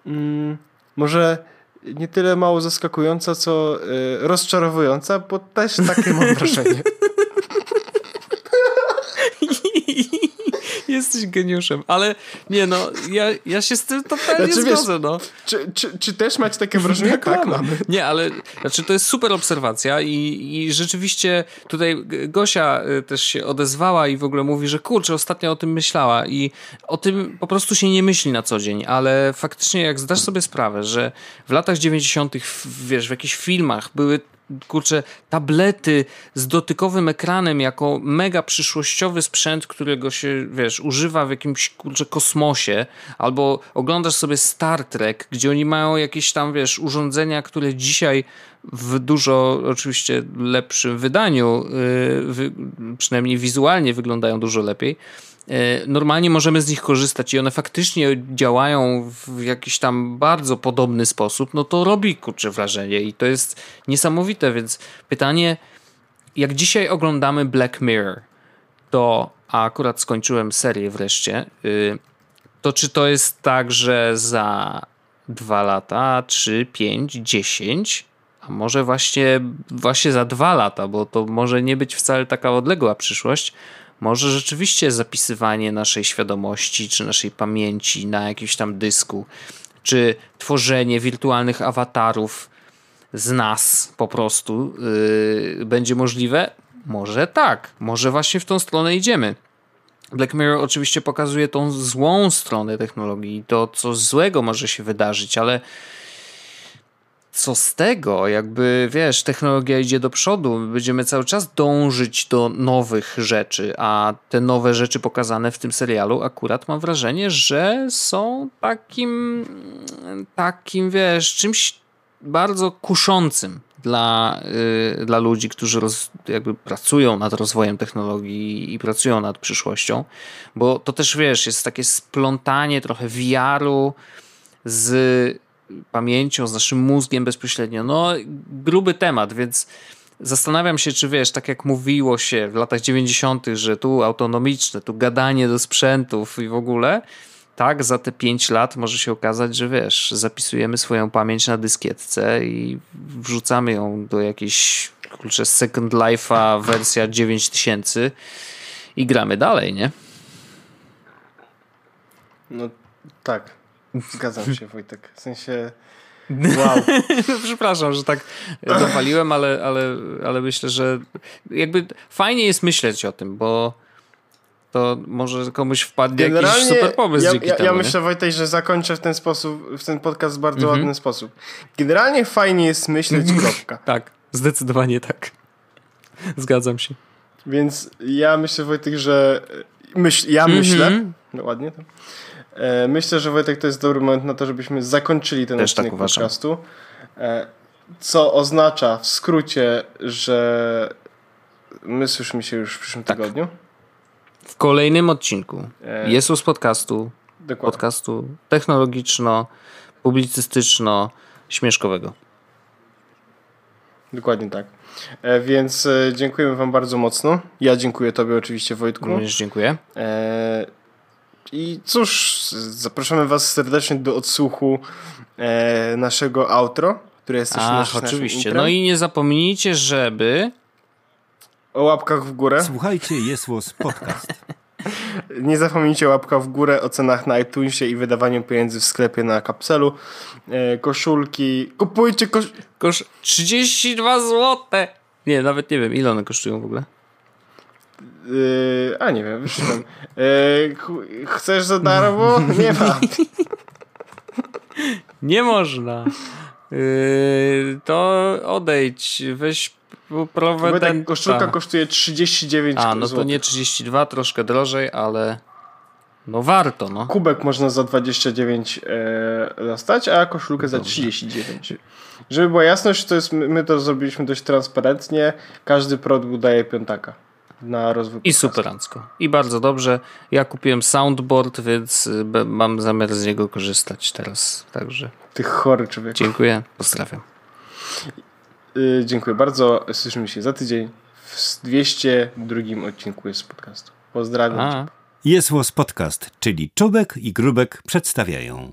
Speaker 2: mm, może nie tyle mało zaskakująca, co y, rozczarowująca, bo też takie mam (laughs) wrażenie. (laughs)
Speaker 1: Jesteś geniuszem, ale nie no, ja, ja się z tym totalnie znaczy, zgodzę, wiesz, no.
Speaker 2: Czy, czy, czy też macie takie wrażenie?
Speaker 1: tak, tak mamy. Nie, ale znaczy to jest super obserwacja i, i rzeczywiście tutaj Gosia y, też się odezwała i w ogóle mówi, że kurczę, ostatnio o tym myślała i o tym po prostu się nie myśli na co dzień, ale faktycznie jak zdasz sobie sprawę, że w latach 90. wiesz, w jakichś filmach były kurczę, tablety z dotykowym ekranem jako mega przyszłościowy sprzęt, którego się, wiesz, używa w jakimś, kurczę, kosmosie, albo oglądasz sobie Star Trek, gdzie oni mają jakieś tam, wiesz, urządzenia, które dzisiaj w dużo oczywiście lepszym wydaniu, y, przynajmniej wizualnie wyglądają dużo lepiej. Y, normalnie możemy z nich korzystać i one faktycznie działają w jakiś tam bardzo podobny sposób, no to robi kurczę wrażenie i to jest niesamowite, więc pytanie, jak dzisiaj oglądamy Black Mirror, to a akurat skończyłem serię wreszcie, y, to czy to jest tak, że za dwa lata, trzy, pięć, dziesięć, może właśnie, właśnie za dwa lata, bo to może nie być wcale taka odległa przyszłość, może rzeczywiście zapisywanie naszej świadomości czy naszej pamięci na jakimś tam dysku, czy tworzenie wirtualnych awatarów z nas po prostu yy, będzie możliwe? Może tak, może właśnie w tą stronę idziemy. Black Mirror oczywiście pokazuje tą złą stronę technologii, to co złego może się wydarzyć, ale co z tego, jakby wiesz, technologia idzie do przodu, będziemy cały czas dążyć do nowych rzeczy, a te nowe rzeczy pokazane w tym serialu akurat mam wrażenie, że są takim, takim wiesz, czymś bardzo kuszącym dla, y, dla ludzi, którzy roz, jakby pracują nad rozwojem technologii i pracują nad przyszłością, bo to też wiesz, jest takie splątanie trochę VR-u z pamięcią, z naszym mózgiem bezpośrednio. No, gruby temat, więc zastanawiam się, czy wiesz, tak jak mówiło się w latach 90., że tu autonomiczne, tu gadanie do sprzętów i w ogóle, tak, za te 5 lat może się okazać, że wiesz, zapisujemy swoją pamięć na dyskietce i wrzucamy ją do jakiejś kurczę Second Life'a wersja 9000 i gramy dalej, nie?
Speaker 2: No tak, zgadzam się Wojtek. W sensie (laughs) Wow.
Speaker 1: Przepraszam, że tak dopaliłem, ale, ale, ale myślę, że jakby fajnie jest myśleć o tym, bo to może komuś wpadnie Generalnie jakiś super pomysł
Speaker 2: ja,
Speaker 1: dzięki
Speaker 2: ja,
Speaker 1: temu.
Speaker 2: Ja myślę, Wojtek, że zakończę w ten sposób, w ten podcast w bardzo mhm. ładny sposób. Generalnie fajnie jest myśleć, kropka. (laughs)
Speaker 1: tak, zdecydowanie tak. Zgadzam się.
Speaker 2: Więc ja myślę, Wojtek, że myśl, ja mhm. myślę, no ładnie to. E, myślę, że Wojtek to jest dobry moment na to, żebyśmy zakończyli ten Też tak odcinek tak podcastu. E, co oznacza w skrócie, że my słyszymy się już w przyszłym tak. tygodniu.
Speaker 1: W kolejnym odcinku e... Jezus podcastu, Dokładnie. podcastu technologiczno-publicystyczno-śmieszkowego.
Speaker 2: Dokładnie tak. E, więc e, dziękujemy Wam bardzo mocno. Ja dziękuję Tobie oczywiście, Wojtku.
Speaker 1: Również dziękuję.
Speaker 2: E, I cóż, zapraszamy Was serdecznie do odsłuchu e, naszego outro, które jest też
Speaker 1: Ach, oczywiście. No i nie zapomnijcie, żeby
Speaker 2: o łapkach w górę.
Speaker 3: Słuchajcie, jest podcast. (laughs)
Speaker 2: Nie zapomnijcie łapka w górę, o cenach na iTunesie i wydawaniu pieniędzy w sklepie na kapselu. E, koszulki. Kupujcie kosz...
Speaker 1: Kosz... 32 zł! Nie, nawet nie wiem, ile one kosztują w ogóle.
Speaker 2: Yy, a nie wiem, wyszłem. Yy, chcesz za darmo? Nie ma. (laughs)
Speaker 1: nie można. Yy, to odejdź, weź
Speaker 2: Prowedenta. Tak, koszulka kosztuje 39
Speaker 1: A, no to nie 32, troszkę drożej, ale no warto, no.
Speaker 2: Kubek można za 29 e, dostać, a koszulkę Dobrze. za 39. Żeby była jasność, to jest, my to zrobiliśmy dość transparentnie. Każdy produkt daje piątaka na rozwój.
Speaker 1: I superancko. I bardzo dobrze. Ja kupiłem soundboard, więc y, mam zamiar z niego korzystać teraz. Także.
Speaker 2: Ty chory człowiek.
Speaker 1: Dziękuję. Pozdrawiam.
Speaker 2: Yy, dziękuję bardzo. Słyszymy się za tydzień w 202 odcinku jest podcastu. Pozdrawiam.
Speaker 3: Jest Łos Podcast, czyli Czubek i Grubek przedstawiają.